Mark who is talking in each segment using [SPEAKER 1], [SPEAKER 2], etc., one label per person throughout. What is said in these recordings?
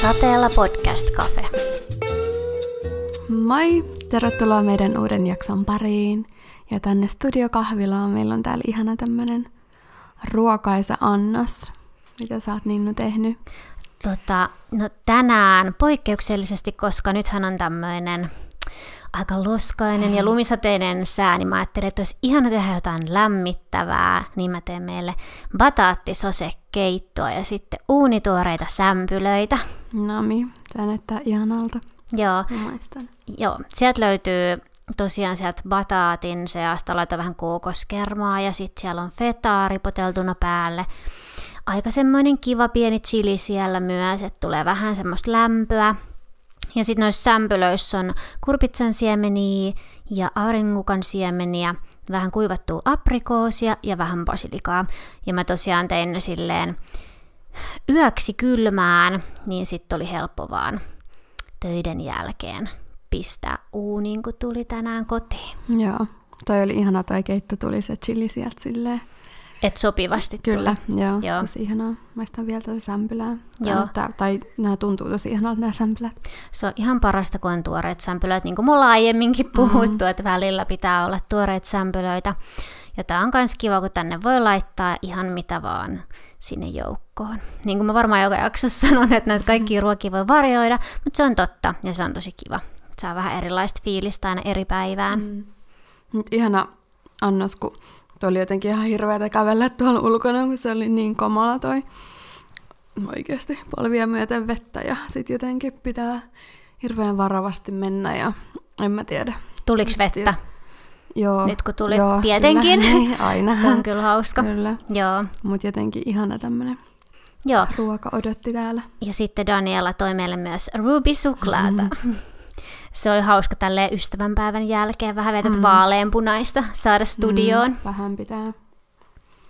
[SPEAKER 1] Sateella Podcast Cafe.
[SPEAKER 2] Moi! Tervetuloa meidän uuden jakson pariin. Ja tänne studiokahvilaan meillä on täällä ihana tämmönen ruokaisa annos. Mitä sä oot Ninnu tehnyt?
[SPEAKER 1] Tota, no tänään poikkeuksellisesti, koska nythän on tämmöinen aika loskainen ja lumisateinen sää, niin mä ajattelin, että olisi ihana tehdä jotain lämmittävää, niin mä teen meille bataattisosekeittoa ja sitten uunituoreita sämpylöitä.
[SPEAKER 2] Nami, se näyttää ihanalta.
[SPEAKER 1] Joo,
[SPEAKER 2] maistan.
[SPEAKER 1] joo. sieltä löytyy tosiaan sieltä bataatin seasta, laita vähän kookoskermaa ja sitten siellä on fetaa ripoteltuna päälle. Aika semmoinen kiva pieni chili siellä myös, että tulee vähän semmoista lämpöä. Ja sitten noissa sämpylöissä on kurpitsan siemeniä ja auringukan siemeniä, vähän kuivattua aprikoosia ja vähän basilikaa. Ja mä tosiaan tein ne silleen yöksi kylmään, niin sitten oli helppo vaan töiden jälkeen pistää uuniin, kun tuli tänään kotiin.
[SPEAKER 2] Joo. Toi oli ihana toi keitto, tuli se chili sieltä silleen.
[SPEAKER 1] Et sopivasti
[SPEAKER 2] Kyllä,
[SPEAKER 1] tuli.
[SPEAKER 2] joo,
[SPEAKER 1] Joo.
[SPEAKER 2] tosi ihanaa. Maistan vielä tätä sämpylää.
[SPEAKER 1] Joo.
[SPEAKER 2] Tai, tai nämä tuntuu tosi ihanalta nämä sämpylät.
[SPEAKER 1] Se on ihan parasta, kun on tuoreet sämpylöitä, niin kuin me ollaan aiemminkin puhuttu, mm-hmm. että välillä pitää olla tuoreet sämpylöitä. Ja tämä on myös kiva, kun tänne voi laittaa ihan mitä vaan sinne joukkoon. Niin kuin mä varmaan joka jaksossa sanon, että näitä kaikkia ruokia voi varjoida, mutta se on totta ja se on tosi kiva. Saa vähän erilaista fiilistä aina eri päivään. Mm.
[SPEAKER 2] Ihana annos, kun toi oli jotenkin ihan hirveätä kävellä tuolla ulkona, kun se oli niin kamala toi oikeasti polvia myöten vettä ja sit jotenkin pitää hirveän varovasti mennä ja en mä tiedä.
[SPEAKER 1] Tuliko vettä?
[SPEAKER 2] Joo,
[SPEAKER 1] Nyt kun tuli,
[SPEAKER 2] joo,
[SPEAKER 1] tietenkin.
[SPEAKER 2] Kyllä, niin, aina.
[SPEAKER 1] Se on kyllä hauska.
[SPEAKER 2] Kyllä.
[SPEAKER 1] Joo.
[SPEAKER 2] Mut jotenkin ihana tämmönen
[SPEAKER 1] Joo.
[SPEAKER 2] ruoka odotti täällä.
[SPEAKER 1] Ja sitten Daniela toi meille myös Ruby-suklaata. Mm. Se oli hauska tälleen ystävänpäivän jälkeen. Vähän vetät mm. vaaleanpunaista saada studioon. Mm.
[SPEAKER 2] Mm, vähän pitää.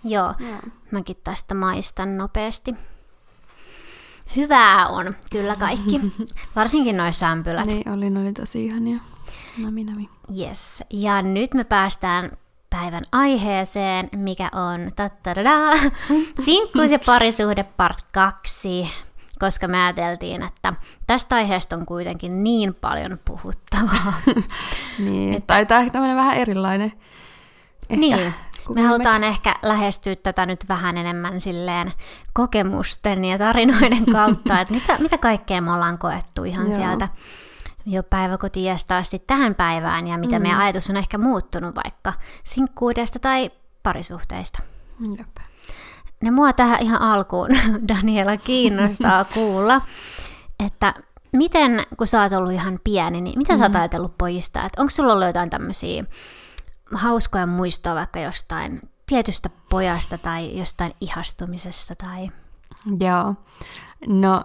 [SPEAKER 1] Joo,
[SPEAKER 2] Joo.
[SPEAKER 1] mäkin tästä maistan nopeasti. Hyvää on, kyllä kaikki. Varsinkin noin sämpylät.
[SPEAKER 2] Niin oli, ne oli tosi ihania. Nami, nami.
[SPEAKER 1] Yes. Ja nyt me päästään päivän aiheeseen, mikä on tattadadaa, sinkkuus ja parisuhde part 2, koska me ajateltiin, että tästä aiheesta on kuitenkin niin paljon puhuttavaa.
[SPEAKER 2] Niin, että... tai tämä tämmöinen vähän erilainen. Ehkä,
[SPEAKER 1] niin, me halutaan
[SPEAKER 2] viimeksi.
[SPEAKER 1] ehkä lähestyä tätä nyt vähän enemmän silleen kokemusten ja tarinoiden kautta, että mitä, mitä kaikkea me ollaan koettu ihan
[SPEAKER 2] Joo.
[SPEAKER 1] sieltä jo päiväkotiasta asti tähän päivään ja mitä mm. meidän ajatus on ehkä muuttunut vaikka sinkkuudesta tai parisuhteista.
[SPEAKER 2] Jep.
[SPEAKER 1] Ne mua tähän ihan alkuun, Daniela, kiinnostaa kuulla, että miten, kun sä oot ollut ihan pieni, niin mitä sä oot ajatellut pojista? Että onko sulla ollut jotain tämmöisiä hauskoja muistoa vaikka jostain tietystä pojasta tai jostain ihastumisesta tai...
[SPEAKER 2] Joo. No,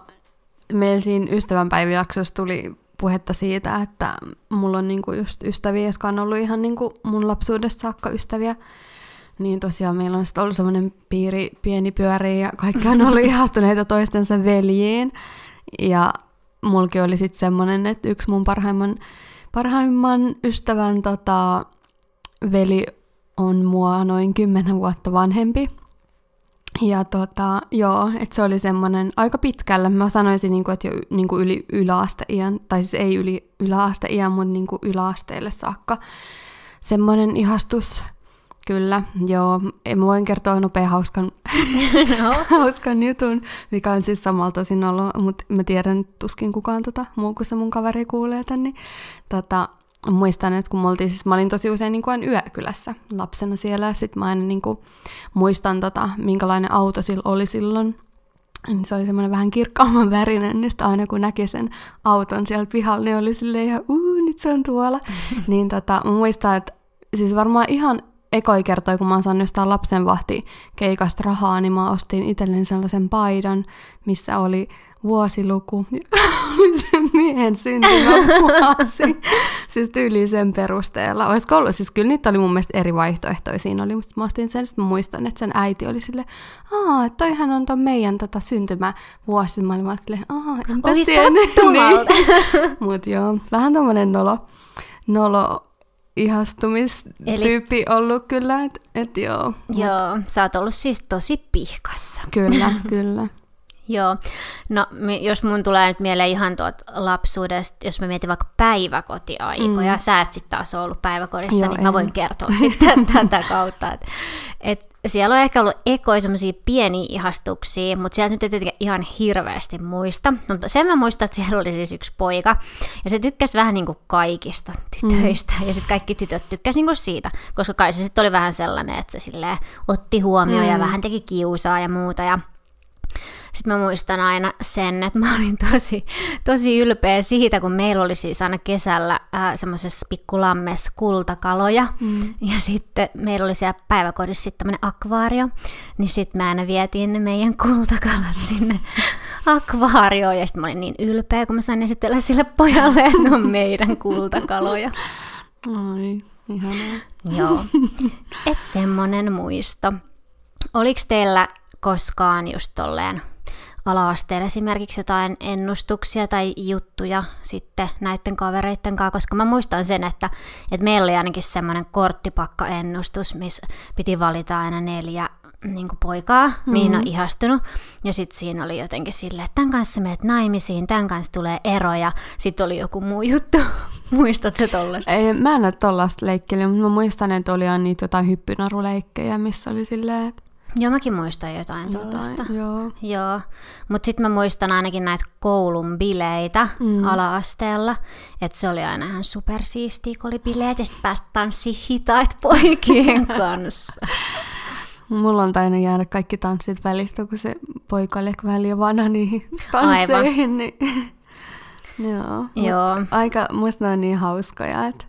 [SPEAKER 2] meillä siinä ystävänpäiväjaksossa tuli puhetta siitä, että mulla on niinku just ystäviä, jotka on ollut ihan niinku mun lapsuudesta saakka ystäviä. Niin tosiaan meillä on sitten ollut semmoinen piiri, pieni pyöri ja kaikki on ollut ihastuneita toistensa veljiin. Ja mulki oli sitten semmoinen, että yksi mun parhaimman, parhaimman ystävän tota, veli on mua noin kymmenen vuotta vanhempi. Ja tota, joo, että se oli semmoinen aika pitkällä. Mä sanoisin, niinku, että jo niinku yli yläasteiän, tai siis ei yli yläasteiän, mutta niinku yläasteelle saakka. Semmoinen ihastus, kyllä, joo. En mä voin kertoa nopea hauskan,
[SPEAKER 1] No.
[SPEAKER 2] hauskan jutun, mikä on siis samalla tosin ollut, mutta mä tiedän, että tuskin kukaan tota, muu kuin se mun kaveri kuulee tän, niin tota, muistan, että kun oltiin, siis mä olin tosi usein niin kuin yökylässä lapsena siellä, ja sit mä aina niin kuin, muistan, tota, minkälainen auto sillä oli silloin, niin se oli semmoinen vähän kirkkaamman värinen, niin sitten aina kun näki sen auton siellä pihalla, niin oli silleen ihan, uu, nyt se on tuolla. niin tota, mä muistan, että siis varmaan ihan ekoi kertoi, kun mä oon saanut jostain lapsenvahti keikasta rahaa, niin mä ostin itselleni sellaisen paidan, missä oli vuosiluku. oli sen miehen syntymävuosi. siis tyyli sen perusteella. Olisiko ollut? Siis kyllä niitä oli mun mielestä eri vaihtoehtoja siinä oli. Mutta mä ostin sen, sitten mä muistan, että sen äiti oli sille, aa, toihan on ton meidän tota, syntymävuosi. Mä olin vaan silleen, aa, enpäs
[SPEAKER 1] Oi
[SPEAKER 2] tiennyt."
[SPEAKER 1] sattumalta.
[SPEAKER 2] Niin. Mut joo, vähän tommonen nolo, nolo ihastumistyyppi ollut kyllä, että et joo.
[SPEAKER 1] Joo, sä oot ollut siis tosi pihkassa.
[SPEAKER 2] Kyllä, kyllä.
[SPEAKER 1] Joo. No, jos mun tulee nyt mieleen ihan tuot lapsuudesta, jos mä mietin vaikka päiväkotiaikoja, mm. sä et sitten taas ollut päiväkodissa, Joo, niin en. mä voin kertoa sitten tätä kautta. Että et siellä on ehkä ollut ekoja semmoisia pieniä ihastuksia, mutta sieltä nyt ei tietenkään ihan hirveästi muista. Mutta sen mä muistan, että siellä oli siis yksi poika, ja se tykkäsi vähän niin kuin kaikista tytöistä, mm. ja sitten kaikki tytöt tykkäsi niin kuin siitä, koska kai se sitten oli vähän sellainen, että se otti huomioon mm. ja vähän teki kiusaa ja muuta, ja sitten mä muistan aina sen, että mä olin tosi, tosi ylpeä siitä, kun meillä oli siis aina kesällä äh, semmoisessa pikkulammessa kultakaloja. Mm. Ja sitten meillä oli siellä päiväkodissa sitten tämmöinen akvaario. Niin sitten mä aina vietiin ne meidän kultakalat sinne akvaarioon. Ja sitten mä olin niin ylpeä, kun mä sain esitellä sille pojalle, että ne on meidän kultakaloja.
[SPEAKER 2] Ai, ihanaa.
[SPEAKER 1] Joo. Et semmonen muisto. Oliko teillä koskaan just tolleen ala-asteella esimerkiksi jotain ennustuksia tai juttuja sitten näiden kavereiden kanssa, koska mä muistan sen, että, että meillä oli ainakin semmoinen korttipakka-ennustus, missä piti valita aina neljä niin poikaa, mm-hmm. mihin on ihastunut. Ja sitten siinä oli jotenkin silleen, että tämän kanssa menet naimisiin, tämän kanssa tulee ero, ja sitten oli joku muu juttu. Muistat se tollasta?
[SPEAKER 2] Ei, mä en ole tollasta leikkeliä, mutta mä muistan, että oli niitä jotain hyppynaruleikkejä, missä oli silleen, että
[SPEAKER 1] Joo, mäkin muistan jotain tuollaista.
[SPEAKER 2] Joo.
[SPEAKER 1] joo. Mutta sitten mä muistan ainakin näitä koulun bileitä mm. ala-asteella. Että se oli aina ihan supersiistiä, kun oli bileet ja sitten päästä tanssiin hitaat poikien kanssa.
[SPEAKER 2] Mulla on tainnut jäädä kaikki tanssit välistä, kun se poika oli ehkä vähän liian vanha niihin tansseihin. Niin... Joo.
[SPEAKER 1] Joo.
[SPEAKER 2] Aika, musta ne on niin hauskoja, että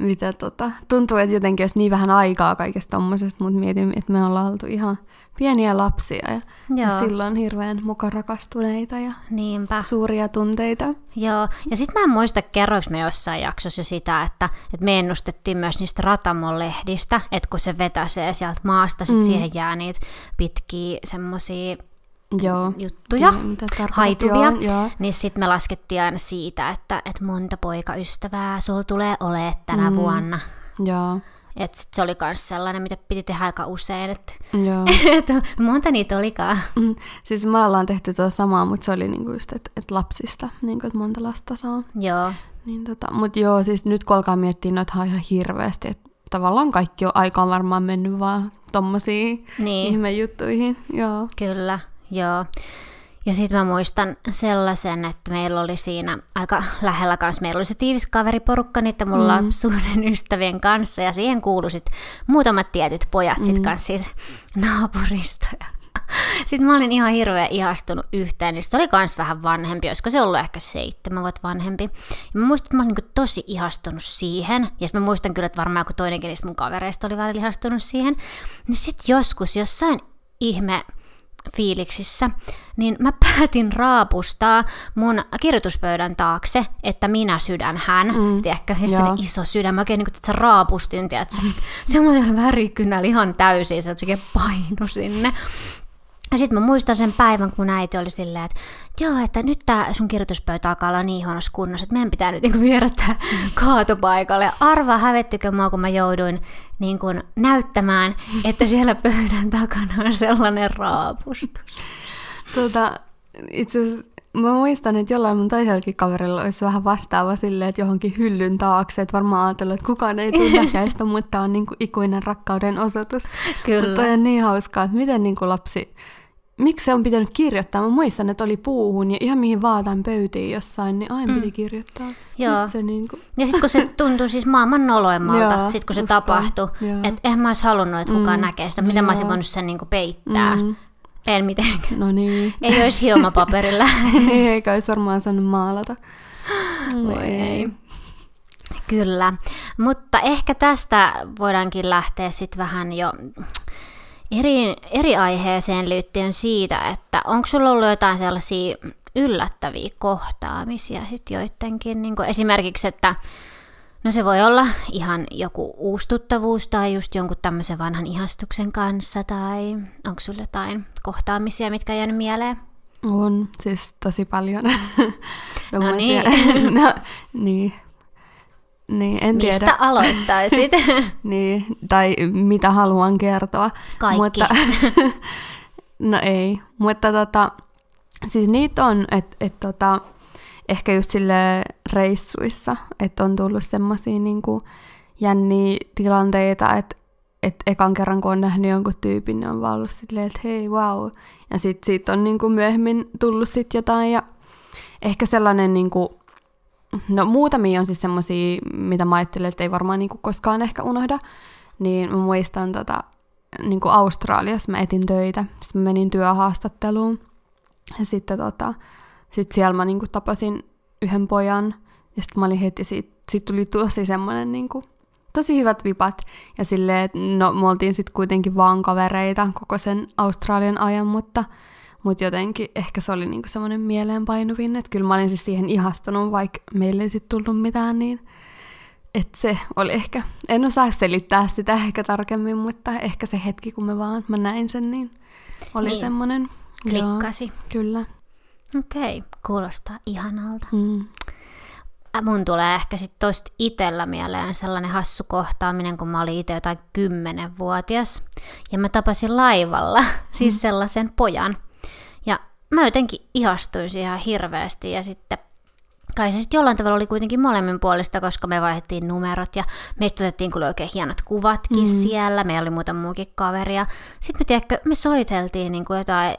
[SPEAKER 2] mitä tota, tuntuu, että jotenkin olisi niin vähän aikaa kaikesta tommosesta, mutta mietin, että me ollaan oltu ihan pieniä lapsia ja, ja silloin hirveän muka rakastuneita ja
[SPEAKER 1] Niinpä.
[SPEAKER 2] suuria tunteita.
[SPEAKER 1] Joo, ja sitten mä en muista, kerroinko me jossain jaksossa jo sitä, että, että me ennustettiin myös niistä Ratamon lehdistä, että kun se vetäsee sieltä maasta, sitten mm. siihen jää niitä pitkiä semmoisia
[SPEAKER 2] joo.
[SPEAKER 1] juttuja, haituvia, joo, joo. niin sitten me laskettiin aina siitä, että, että monta poikaystävää sulla tulee olemaan tänä mm. vuonna.
[SPEAKER 2] Joo.
[SPEAKER 1] Et sit se oli myös sellainen, mitä piti tehdä aika usein, että
[SPEAKER 2] et,
[SPEAKER 1] monta niitä olikaan.
[SPEAKER 2] Mm, siis me ollaan tehty tuota samaa, mutta se oli niinku just, että et lapsista, niinku, että monta lasta saa.
[SPEAKER 1] Joo.
[SPEAKER 2] Niin tota, mutta joo, siis nyt kun alkaa miettiä noita ihan hirveästi, että tavallaan kaikki on, aika on varmaan mennyt vaan tommosiin niin. ihmejuttuihin. Joo.
[SPEAKER 1] Kyllä. Joo. Ja sitten mä muistan sellaisen, että meillä oli siinä aika lähellä kanssa, meillä oli se tiivis kaveriporukka niiden mun mm. lapsuuden ystävien kanssa, ja siihen kuului sit muutamat tietyt pojat mm. sit kanssa siitä naapurista. Sitten mä olin ihan hirveän ihastunut yhteen, niin se oli kans vähän vanhempi, olisiko se ollut ehkä seitsemän vuotta vanhempi. Ja mä muistan, että mä olin niin tosi ihastunut siihen, ja sitten mä muistan kyllä, että varmaan joku toinenkin niistä mun kavereista oli välillä ihastunut siihen. Niin sitten joskus jossain ihme fiiliksissä, niin mä päätin raapustaa mun kirjoituspöydän taakse, että minä sydän hän, mm. tiedätkö, ja iso sydän, mä oikein niin kuin, että raapustin, tiedätkö, semmoisella värikynällä ihan täysin, se oikein painu sinne. Ja sitten mä muistan sen päivän, kun äiti oli silleen, että joo, että nyt tää sun kirjoituspöytä alkaa olla niin huonossa kunnossa, että meidän pitää nyt niinku viedä tää kaatopaikalle. Arvaa hävettykö mua, kun mä jouduin niinku näyttämään, että siellä pöydän takana on sellainen raapustus.
[SPEAKER 2] Tota, itse mä muistan, että jollain mun toisellakin kaverilla olisi vähän vastaava silleen, että johonkin hyllyn taakse, että varmaan ajatellut, että kukaan ei tunne näistä, mutta on niin kuin ikuinen rakkauden osoitus.
[SPEAKER 1] Kyllä.
[SPEAKER 2] Mutta on niin hauskaa, että miten niin kuin lapsi miksi se on pitänyt kirjoittaa? Mä muistan, että oli puuhun ja ihan mihin vaataan pöytiin jossain, niin aina mm. piti kirjoittaa.
[SPEAKER 1] Joo.
[SPEAKER 2] Se niin kuin...
[SPEAKER 1] Ja sitten kun se tuntui siis maailman noloimmalta, sitten kun se uskon. tapahtui, että eihän mä olisi halunnut, että kukaan mm. näkee sitä, mitä mä olisin voinut sen niin kuin peittää. Mm. En mitenkään.
[SPEAKER 2] No niin.
[SPEAKER 1] Ei olisi hiomapaperilla.
[SPEAKER 2] ei, eikä olisi varmaan saanut maalata.
[SPEAKER 1] Voi ei. Kyllä, mutta ehkä tästä voidaankin lähteä sitten vähän jo eri, eri aiheeseen liittyen siitä, että onko sulla ollut jotain sellaisia yllättäviä kohtaamisia sitten joidenkin, niin esimerkiksi, että no se voi olla ihan joku uustuttavuus tai just jonkun tämmöisen vanhan ihastuksen kanssa tai onko sulla jotain kohtaamisia, mitkä on jäänyt mieleen?
[SPEAKER 2] On, siis tosi paljon.
[SPEAKER 1] no niin.
[SPEAKER 2] no, niin, niin, en
[SPEAKER 1] Mistä
[SPEAKER 2] tiedä.
[SPEAKER 1] aloittaisit?
[SPEAKER 2] niin, tai mitä haluan kertoa.
[SPEAKER 1] Kaikki.
[SPEAKER 2] Mutta, no ei, mutta tota, siis niitä on, että et tota, ehkä just sille reissuissa, että on tullut semmoisia niinku jänniä tilanteita, että et ekan kerran kun on nähnyt jonkun tyypin, niin on vaan ollut silleen, että hei, wow. Ja sitten siitä on niinku myöhemmin tullut sit jotain ja ehkä sellainen niinku, no muutamia on siis semmoisia, mitä mä ajattelen, että ei varmaan niinku koskaan ehkä unohda, niin mä muistan tota, niinku Australiassa mä etin töitä, sitten mä menin työhaastatteluun. Ja sitten tota, sit siellä mä niinku tapasin yhden pojan. Ja sitten mä olin heti siitä, siitä tuli tosi semmoinen niinku, tosi hyvät vipat. Ja silleen, että no me oltiin sitten kuitenkin vaan kavereita koko sen Australian ajan, mutta, mutta jotenkin ehkä se oli niinku semmoinen mieleenpainuvin, että kyllä mä olin siis siihen ihastunut, vaikka meille ei sitten tullut mitään, niin että se oli ehkä, en osaa selittää sitä ehkä tarkemmin, mutta ehkä se hetki, kun mä vaan mä näin sen, niin oli niin. semmoinen.
[SPEAKER 1] Klikkasi. Joo,
[SPEAKER 2] kyllä.
[SPEAKER 1] Okei, okay. kuulostaa ihanalta.
[SPEAKER 2] Mm.
[SPEAKER 1] Mun tulee ehkä sitten toista itellä mieleen sellainen hassu kohtaaminen, kun mä olin itse jotain kymmenenvuotias. Ja mä tapasin laivalla, siis mm. sellaisen pojan. Mä jotenkin ihastuin siihen ihan hirveästi ja sitten kai se sitten jollain tavalla oli kuitenkin molemmin puolesta, koska me vaihdettiin numerot ja meistä otettiin kyllä oikein hienot kuvatkin mm. siellä. Meillä oli muuta muukin kaveria. Sitten me, tiedätkö, me soiteltiin niin kuin jotain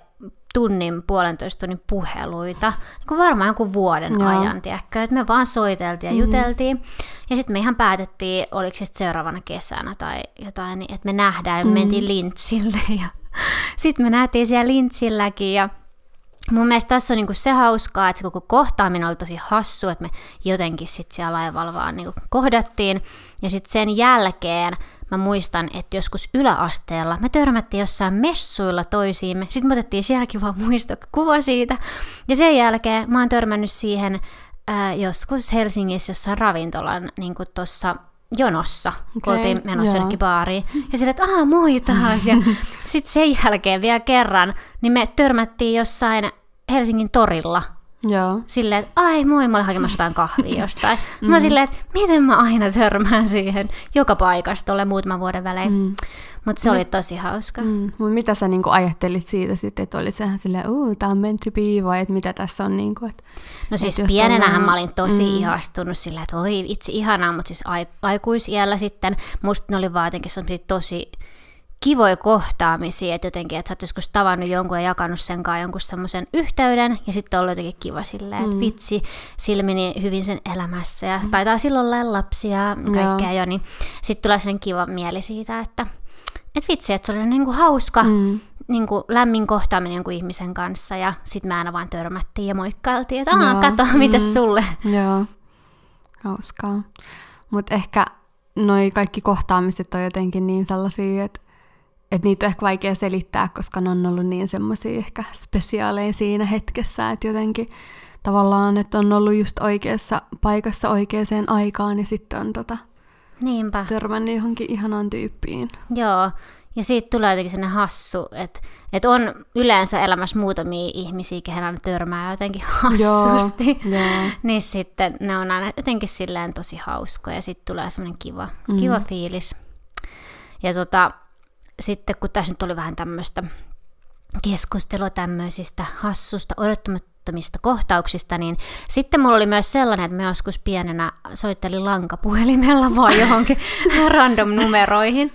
[SPEAKER 1] tunnin, puolentoista tunnin puheluita, niin kuin varmaan jonkun vuoden Joo. ajan, tiedätkö, että me vaan soiteltiin ja mm. juteltiin, ja sitten me ihan päätettiin, oliko se seuraavana kesänä tai jotain, niin että me nähdään, ja me mm. mentiin Lintsille, ja sitten me nähtiin siellä Lintsilläkin, ja mun mielestä tässä on niinku se hauskaa, että se koko kohtaaminen oli tosi hassu, että me jotenkin sitten siellä laivalla vaan niinku kohdattiin, ja sitten sen jälkeen mä muistan, että joskus yläasteella me törmättiin jossain messuilla toisiimme. Sitten me otettiin sielläkin vaan muistokuva siitä. Ja sen jälkeen mä oon törmännyt siihen ää, joskus Helsingissä jossain ravintolan niin tuossa jonossa, okay, kun oltiin menossa jonnekin baariin. Ja sille, että aah, moi taas. Ja sitten sen jälkeen vielä kerran, niin me törmättiin jossain Helsingin torilla
[SPEAKER 2] Joo.
[SPEAKER 1] Silleen, että ai moi, mä olin hakemassa jotain kahvia jostain. mm. Mä silleen, että miten mä aina törmään siihen joka paikasta ole muutaman vuoden välein. Mm. Mutta se oli tosi hauska. Mm.
[SPEAKER 2] Mut mitä sä niinku ajattelit siitä sitten, että olit sähän silleen, uu, tää on meant to be, vai että mitä tässä on niinku, että...
[SPEAKER 1] No siis et pienenähän mä olin tosi mm. ihastunut silleen, että oi itse ihanaa, mutta siis aikuisiellä sitten musta ne oli vaan jotenkin tosi kivoja kohtaamisia, että jotenkin, että sä oot joskus tavannut jonkun ja jakanut sen kanssa jonkun semmoisen yhteyden, ja sitten on ollut jotenkin kiva silleen, että mm. vitsi, silmini hyvin sen elämässä, ja mm. taitaa silloin olla lapsia ja kaikkea jo, niin sitten tulee sellainen kiva mieli siitä, että et vitsi, että se oli niin kuin hauska, mm. niin kuin lämmin kohtaaminen jonkun ihmisen kanssa, ja sitten me aina vaan törmättiin ja moikkailtiin, että aah, kato, mm. mitäs sulle?
[SPEAKER 2] Joo, hauskaa. Mutta ehkä noi kaikki kohtaamiset on jotenkin niin sellaisia, että että niitä on ehkä vaikea selittää, koska ne on ollut niin semmoisia ehkä spesiaaleja siinä hetkessä, että jotenkin tavallaan, että on ollut just oikeassa paikassa oikeaan aikaan ja sitten on tota,
[SPEAKER 1] Niinpä.
[SPEAKER 2] törmännyt johonkin ihanaan tyyppiin.
[SPEAKER 1] Joo, ja siitä tulee jotenkin sellainen hassu, että, että on yleensä elämässä muutamia ihmisiä, kehen aina törmää jotenkin hassusti. Joo, joo. niin sitten ne on aina jotenkin silleen tosi hauskoja ja sitten tulee semmoinen kiva, mm. kiva fiilis. Ja tota, sitten kun tässä nyt oli vähän tämmöistä keskustelua tämmöisistä hassusta, odottamattomista kohtauksista, niin sitten mulla oli myös sellainen, että mä joskus pienenä soittelin lankapuhelimella vaan johonkin random numeroihin.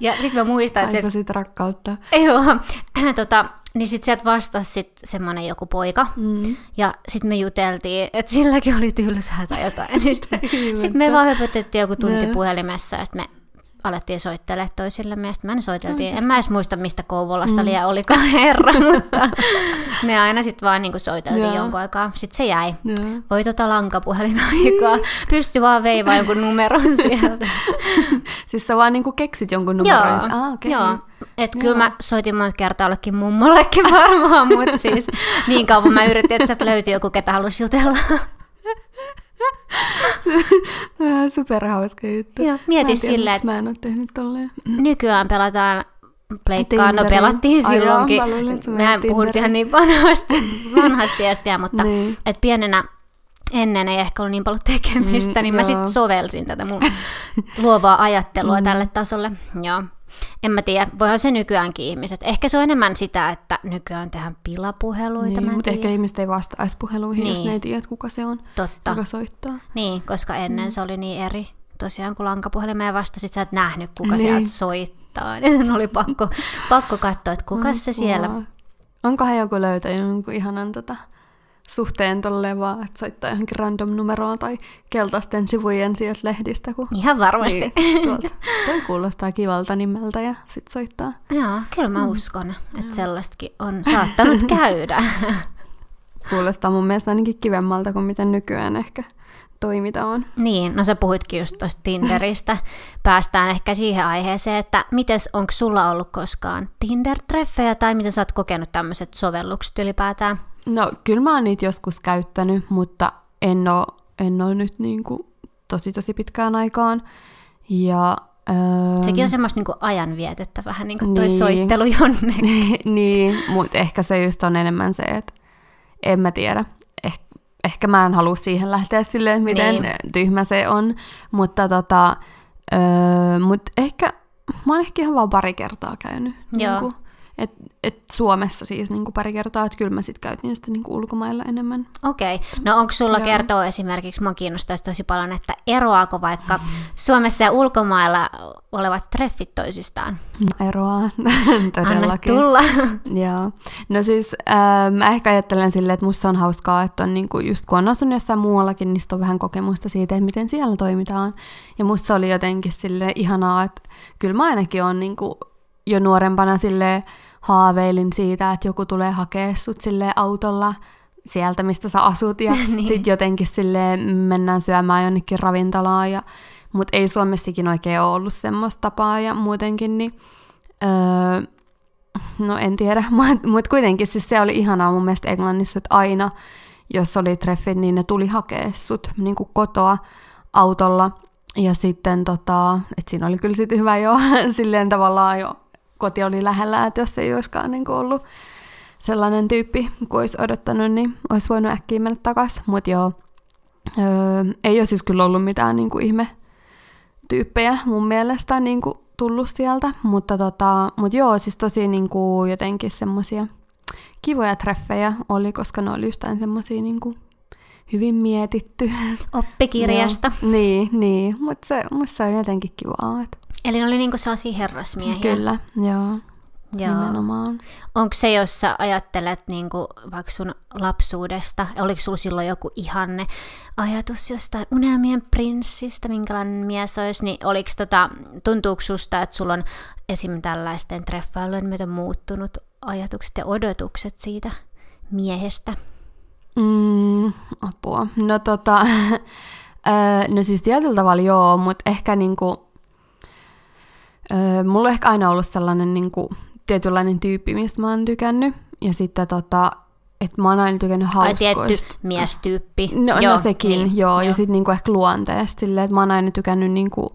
[SPEAKER 1] Ja sitten mä muistan,
[SPEAKER 2] että... Aika sit rakkautta.
[SPEAKER 1] Joo, tota, niin sitten sieltä vastasi sit semmoinen joku poika, mm. ja sitten me juteltiin, että silläkin oli tylsää tai jotain. Niin sitten sit me vaan höpötettiin joku tunti no. puhelimessa, ja sitten me alettiin soittelemaan toisille meistä. Mä en soiteltiin, en mä edes muista mistä Kouvolasta mm. liian olikaan herra, mutta me aina sitten vaan niin soiteltiin Joo. jonkun aikaa. Sitten se jäi. Joo. Voi tota lankapuhelinaikaa. Pysty vaan veivaan jonkun numeron sieltä.
[SPEAKER 2] siis sä vaan niin keksit jonkun numeron? Joo. Ah, okay.
[SPEAKER 1] Joo. Että kyllä mä soitin monta kertaa jollekin mummollekin varmaan, mutta siis niin kauan mä yritin, että sieltä löytyi joku, ketä halusi jutella.
[SPEAKER 2] Superhauska juttu.
[SPEAKER 1] Joo, mieti silleen,
[SPEAKER 2] että... Mä en ole tehnyt tolleen.
[SPEAKER 1] Nykyään pelataan pleikkaa, no pelattiin silloinkin. Joo, mä luulin, Mehän puhuttiin ihan niin vanhasti, vanhasti vielä, mutta niin. et pienenä ennen ei ehkä ollut niin paljon tekemistä, mm, niin joo. mä sitten sovelsin tätä mun luovaa ajattelua mm. tälle tasolle. Joo. En mä tiedä, voihan se nykyäänkin ihmiset. Ehkä se on enemmän sitä, että nykyään tehdään pilapuheluita.
[SPEAKER 2] Niin, mutta ehkä ihmiset ei vastaisi puheluihin, niin. jos
[SPEAKER 1] Niin.
[SPEAKER 2] ne ei tiedä, kuka se on,
[SPEAKER 1] Totta.
[SPEAKER 2] joka soittaa.
[SPEAKER 1] Niin, koska ennen
[SPEAKER 2] Mm.
[SPEAKER 1] se oli niin eri. Tosiaan kun lankapuhelimeen vastasit, sä et nähnyt, kuka
[SPEAKER 2] Niin.
[SPEAKER 1] sieltä soittaa. Ja sen oli pakko, pakko katsoa, että kuka se siellä...
[SPEAKER 2] Onkohan joku löytänyt jonkun ihanan tota, suhteen tolleen vaan, että soittaa johonkin random numeroon tai keltaisten sivujen sieltä lehdistä, kun
[SPEAKER 1] Ihan varmasti.
[SPEAKER 2] Niin, tuolta. Toi kuulostaa kivalta nimeltä ja sit soittaa.
[SPEAKER 1] Joo, kyllä
[SPEAKER 2] Mm.
[SPEAKER 1] mä uskon, että sellaistakin on saattanut käydä.
[SPEAKER 2] Kuulostaa mun mielestä ainakin kivemmalta kuin miten nykyään ehkä toimitaan.
[SPEAKER 1] Niin, no sä puhuitkin just tuosta Tinderistä. Päästään ehkä siihen aiheeseen, että mites, onko sulla ollut koskaan Tinder-treffejä tai miten sä oot kokenut tämmöiset sovellukset ylipäätään?
[SPEAKER 2] No kyllä mä oon niitä joskus käyttänyt, mutta en oo, en oo nyt niinku tosi tosi pitkään aikaan. Ja, öö,
[SPEAKER 1] Sekin on semmoista niinku ajanvietettä vähän niin kuin toi
[SPEAKER 2] Niin.
[SPEAKER 1] soittelu jonnekin.
[SPEAKER 2] niin, mutta ehkä se just on enemmän se, että en mä tiedä. Eh, ehkä mä en halua siihen lähteä silleen, miten
[SPEAKER 1] Niin.
[SPEAKER 2] niin. tyhmä se on. Mutta tota, öö, mut ehkä, mä oon ehkä ihan vaan pari kertaa käynyt.
[SPEAKER 1] Joo.
[SPEAKER 2] Niinku, et, et Suomessa siis niinku pari kertaa, että kyllä mä sit käytin sitä niinku ulkomailla enemmän.
[SPEAKER 1] Okei. Okay. No onko sulla
[SPEAKER 2] Joo.
[SPEAKER 1] kertoa esimerkiksi, mua kiinnostaisi tosi paljon, että eroaako vaikka Suomessa ja ulkomailla olevat treffit toisistaan?
[SPEAKER 2] No, eroaa
[SPEAKER 1] Anna
[SPEAKER 2] todellakin.
[SPEAKER 1] tulla.
[SPEAKER 2] Joo. No siis äh, mä ehkä ajattelen silleen, että musta on hauskaa, että on niinku, just kun on asunut jossain muuallakin, niin on vähän kokemusta siitä, että miten siellä toimitaan. Ja musta se oli jotenkin sille ihanaa, että kyllä mä ainakin on niinku, jo nuorempana sille haaveilin siitä, että joku tulee hakea sut sille autolla sieltä, mistä sä asut, ja
[SPEAKER 1] Niin.
[SPEAKER 2] sitten jotenkin sille mennään syömään jonnekin ravintolaan, ja, mutta ei Suomessakin oikein ole ollut semmoista tapaa, ja muutenkin, niin öö, No en tiedä, mutta kuitenkin siis se oli ihanaa mun mielestä Englannissa, että aina jos oli treffit, niin ne tuli hakea sut niin kuin kotoa autolla. Ja sitten tota, että siinä oli kyllä sitten hyvä jo silleen tavallaan jo koti oli lähellä, että jos ei olisikaan niin ollut sellainen tyyppi, kun olisi odottanut, niin olisi voinut äkkiä mennä takaisin. Mutta joo, öö, ei ole siis kyllä ollut mitään niin kuin ihme tyyppejä mun mielestä niin kuin tullut sieltä, mutta tota, mut joo, siis tosi niin kuin jotenkin semmosia kivoja treffejä oli, koska ne oli just semmosia niin kuin hyvin mietitty.
[SPEAKER 1] Oppikirjasta.
[SPEAKER 2] Joo, niin, niin, mutta se, musta se on jotenkin kivaa. Että,
[SPEAKER 1] Eli ne oli niinku sellaisia herrasmiehiä.
[SPEAKER 2] kyllä, joo,
[SPEAKER 1] Joo.
[SPEAKER 2] nimenomaan.
[SPEAKER 1] Onko se, jos sä ajattelet niinku vaikka sun lapsuudesta, oliko sulla silloin joku ihanne ajatus jostain unelmien prinssistä, minkälainen mies olisi, niin oliko tota, tuntuuko susta, että sulla on esim. tällaisten treffailujen myötä muuttunut ajatukset ja odotukset siitä miehestä?
[SPEAKER 2] Mm, apua. No tota, no siis tietyllä tavalla joo, mutta ehkä niinku, öö, mulla on ehkä aina ollut sellainen niinku, tietynlainen tyyppi, mistä mä oon tykännyt. Ja sitten tota, että mä oon aina tykännyt
[SPEAKER 1] Ai
[SPEAKER 2] hauskoista.
[SPEAKER 1] tietty miestyyppi.
[SPEAKER 2] No,
[SPEAKER 1] Joo,
[SPEAKER 2] no sekin, niin, joo. Ja
[SPEAKER 1] joo.
[SPEAKER 2] sitten niinku ehkä luonteesta silleen, että mä oon aina tykännyt niinku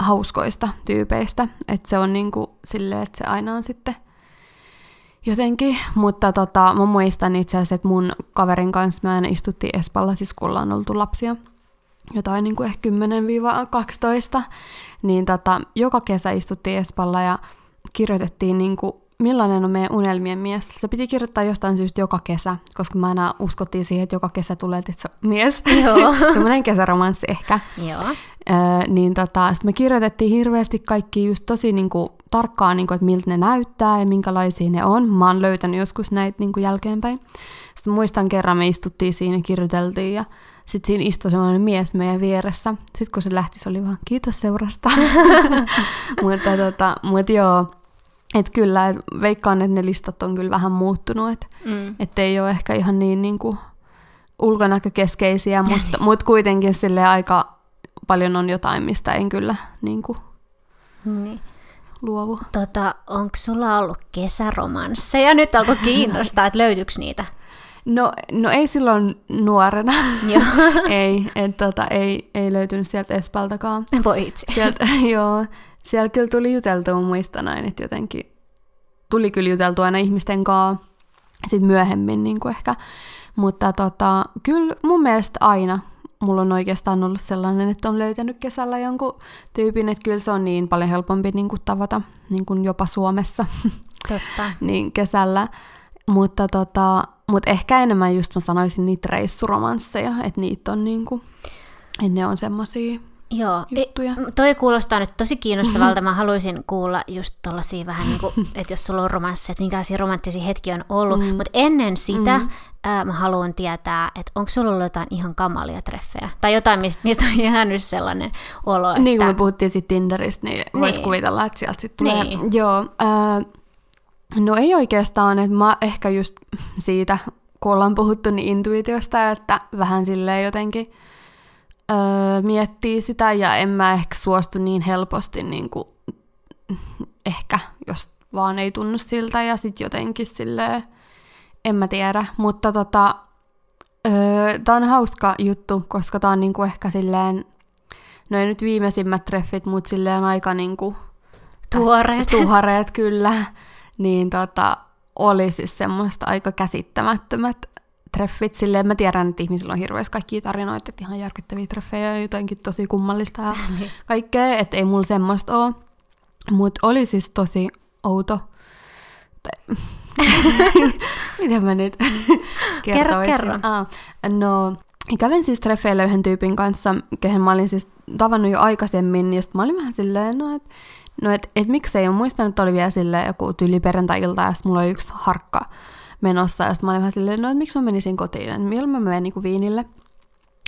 [SPEAKER 2] hauskoista tyypeistä. Että se on niinku silleen, että se aina on sitten jotenkin. Mutta tota, mä muistan itse asiassa, että mun kaverin kanssa me aina istuttiin Espalla, siis kun ollaan oltu lapsia jotain niin kuin ehkä 10-12, niin tota, joka kesä istuttiin Espalla ja kirjoitettiin niin kuin, millainen on meidän unelmien mies. Se piti kirjoittaa jostain syystä joka kesä, koska mä aina uskottiin siihen, että joka kesä tulee tietysti mies.
[SPEAKER 1] Joo.
[SPEAKER 2] Semmoinen kesäromanssi ehkä.
[SPEAKER 1] Joo.
[SPEAKER 2] Öö, niin tota, sit me kirjoitettiin hirveästi kaikki just tosi niinku, tarkkaan, niinku, että miltä ne näyttää ja minkälaisia ne on. Mä oon löytänyt joskus näitä niinku, jälkeenpäin. Sitten muistan kerran me istuttiin siinä, kirjoiteltiin ja sitten siinä istui semmoinen mies meidän vieressä. Sitten kun se lähti, se oli vaan kiitos seurasta. mutta tota, mut joo, että kyllä, et veikkaan, että ne listat on kyllä vähän muuttunut, että
[SPEAKER 1] Mm.
[SPEAKER 2] että ei ole ehkä ihan niin, niin kuin ulkonäkökeskeisiä, mutta, mutta kuitenkin sille aika paljon on jotain, mistä en kyllä niin kuin,
[SPEAKER 1] Niin.
[SPEAKER 2] luovu.
[SPEAKER 1] Tota, onko sulla ollut kesäromansseja? Nyt alkoi kiinnostaa, että löytyykö niitä?
[SPEAKER 2] No, no ei silloin nuorena.
[SPEAKER 1] Joo.
[SPEAKER 2] ei, et, tota, ei, ei löytynyt sieltä Espaltakaan.
[SPEAKER 1] Voi itse.
[SPEAKER 2] Sieltä, joo, siellä kyllä tuli juteltua, muistan näin, että jotenkin tuli kyllä juteltua aina ihmisten kanssa sit myöhemmin niin kuin ehkä. Mutta tota, kyllä mun mielestä aina mulla on oikeastaan ollut sellainen, että on löytänyt kesällä jonkun tyypin, että kyllä se on niin paljon helpompi niin kuin tavata niin kuin jopa Suomessa
[SPEAKER 1] Totta.
[SPEAKER 2] niin kesällä. Mutta tota, mut ehkä enemmän just mä sanoisin niitä reissuromansseja, että niitä on niinku, että ne on semmosia
[SPEAKER 1] Joo,
[SPEAKER 2] juttuja.
[SPEAKER 1] I, toi kuulostaa nyt tosi kiinnostavalta. Mä haluaisin kuulla just tollasia vähän niin kuin, että jos sulla on romansseja, että minkälaisia romanttisia hetkiä on ollut. Mm. Mutta ennen sitä mm. ää, mä haluan tietää, että onko sulla ollut jotain ihan kamalia treffejä. Tai jotain, mistä, mistä on jäänyt sellainen olo, että...
[SPEAKER 2] Niin kuin me puhuttiin sitten Tinderistä, niin, niin. voisi kuvitella, että sieltä sitten tulee...
[SPEAKER 1] Niin.
[SPEAKER 2] Joo, ää, no ei oikeastaan, että mä ehkä just siitä, kun ollaan puhuttu niin intuitiosta, että vähän silleen jotenkin öö, miettii sitä ja en mä ehkä suostu niin helposti niin kuin, ehkä, jos vaan ei tunnu siltä ja sitten jotenkin silleen, en mä tiedä, mutta tota, öö, tää on hauska juttu, koska tää on niinku ehkä silleen, no ei nyt viimeisimmät treffit, mutta silleen aika niinku
[SPEAKER 1] Tuoreet.
[SPEAKER 2] tuhareet kyllä, niin tota, oli siis semmoista aika käsittämättömät treffit. Silleen mä tiedän, että ihmisillä on hirveästi kaikkia tarinoita, että ihan järkyttäviä treffejä ja jotenkin tosi kummallista ja
[SPEAKER 1] Niin.
[SPEAKER 2] kaikkea, että ei mulla semmoista ole. Mutta oli siis tosi outo. Miten mä nyt kertoisin?
[SPEAKER 1] kerro.
[SPEAKER 2] Ah, no, kävin siis treffeillä yhden tyypin kanssa, kehen mä olin siis tavannut jo aikaisemmin, ja sitten mä olin vähän silleen, no, että no, et, et miksei, mä muistan, että oli vielä silleen joku tyyli perjantai-ilta, ja sitten mulla oli yksi harkka menossa, ja sitten mä olin vähän silleen, no, että miksi mä menisin kotiin, että milloin mä menen niinku viinille.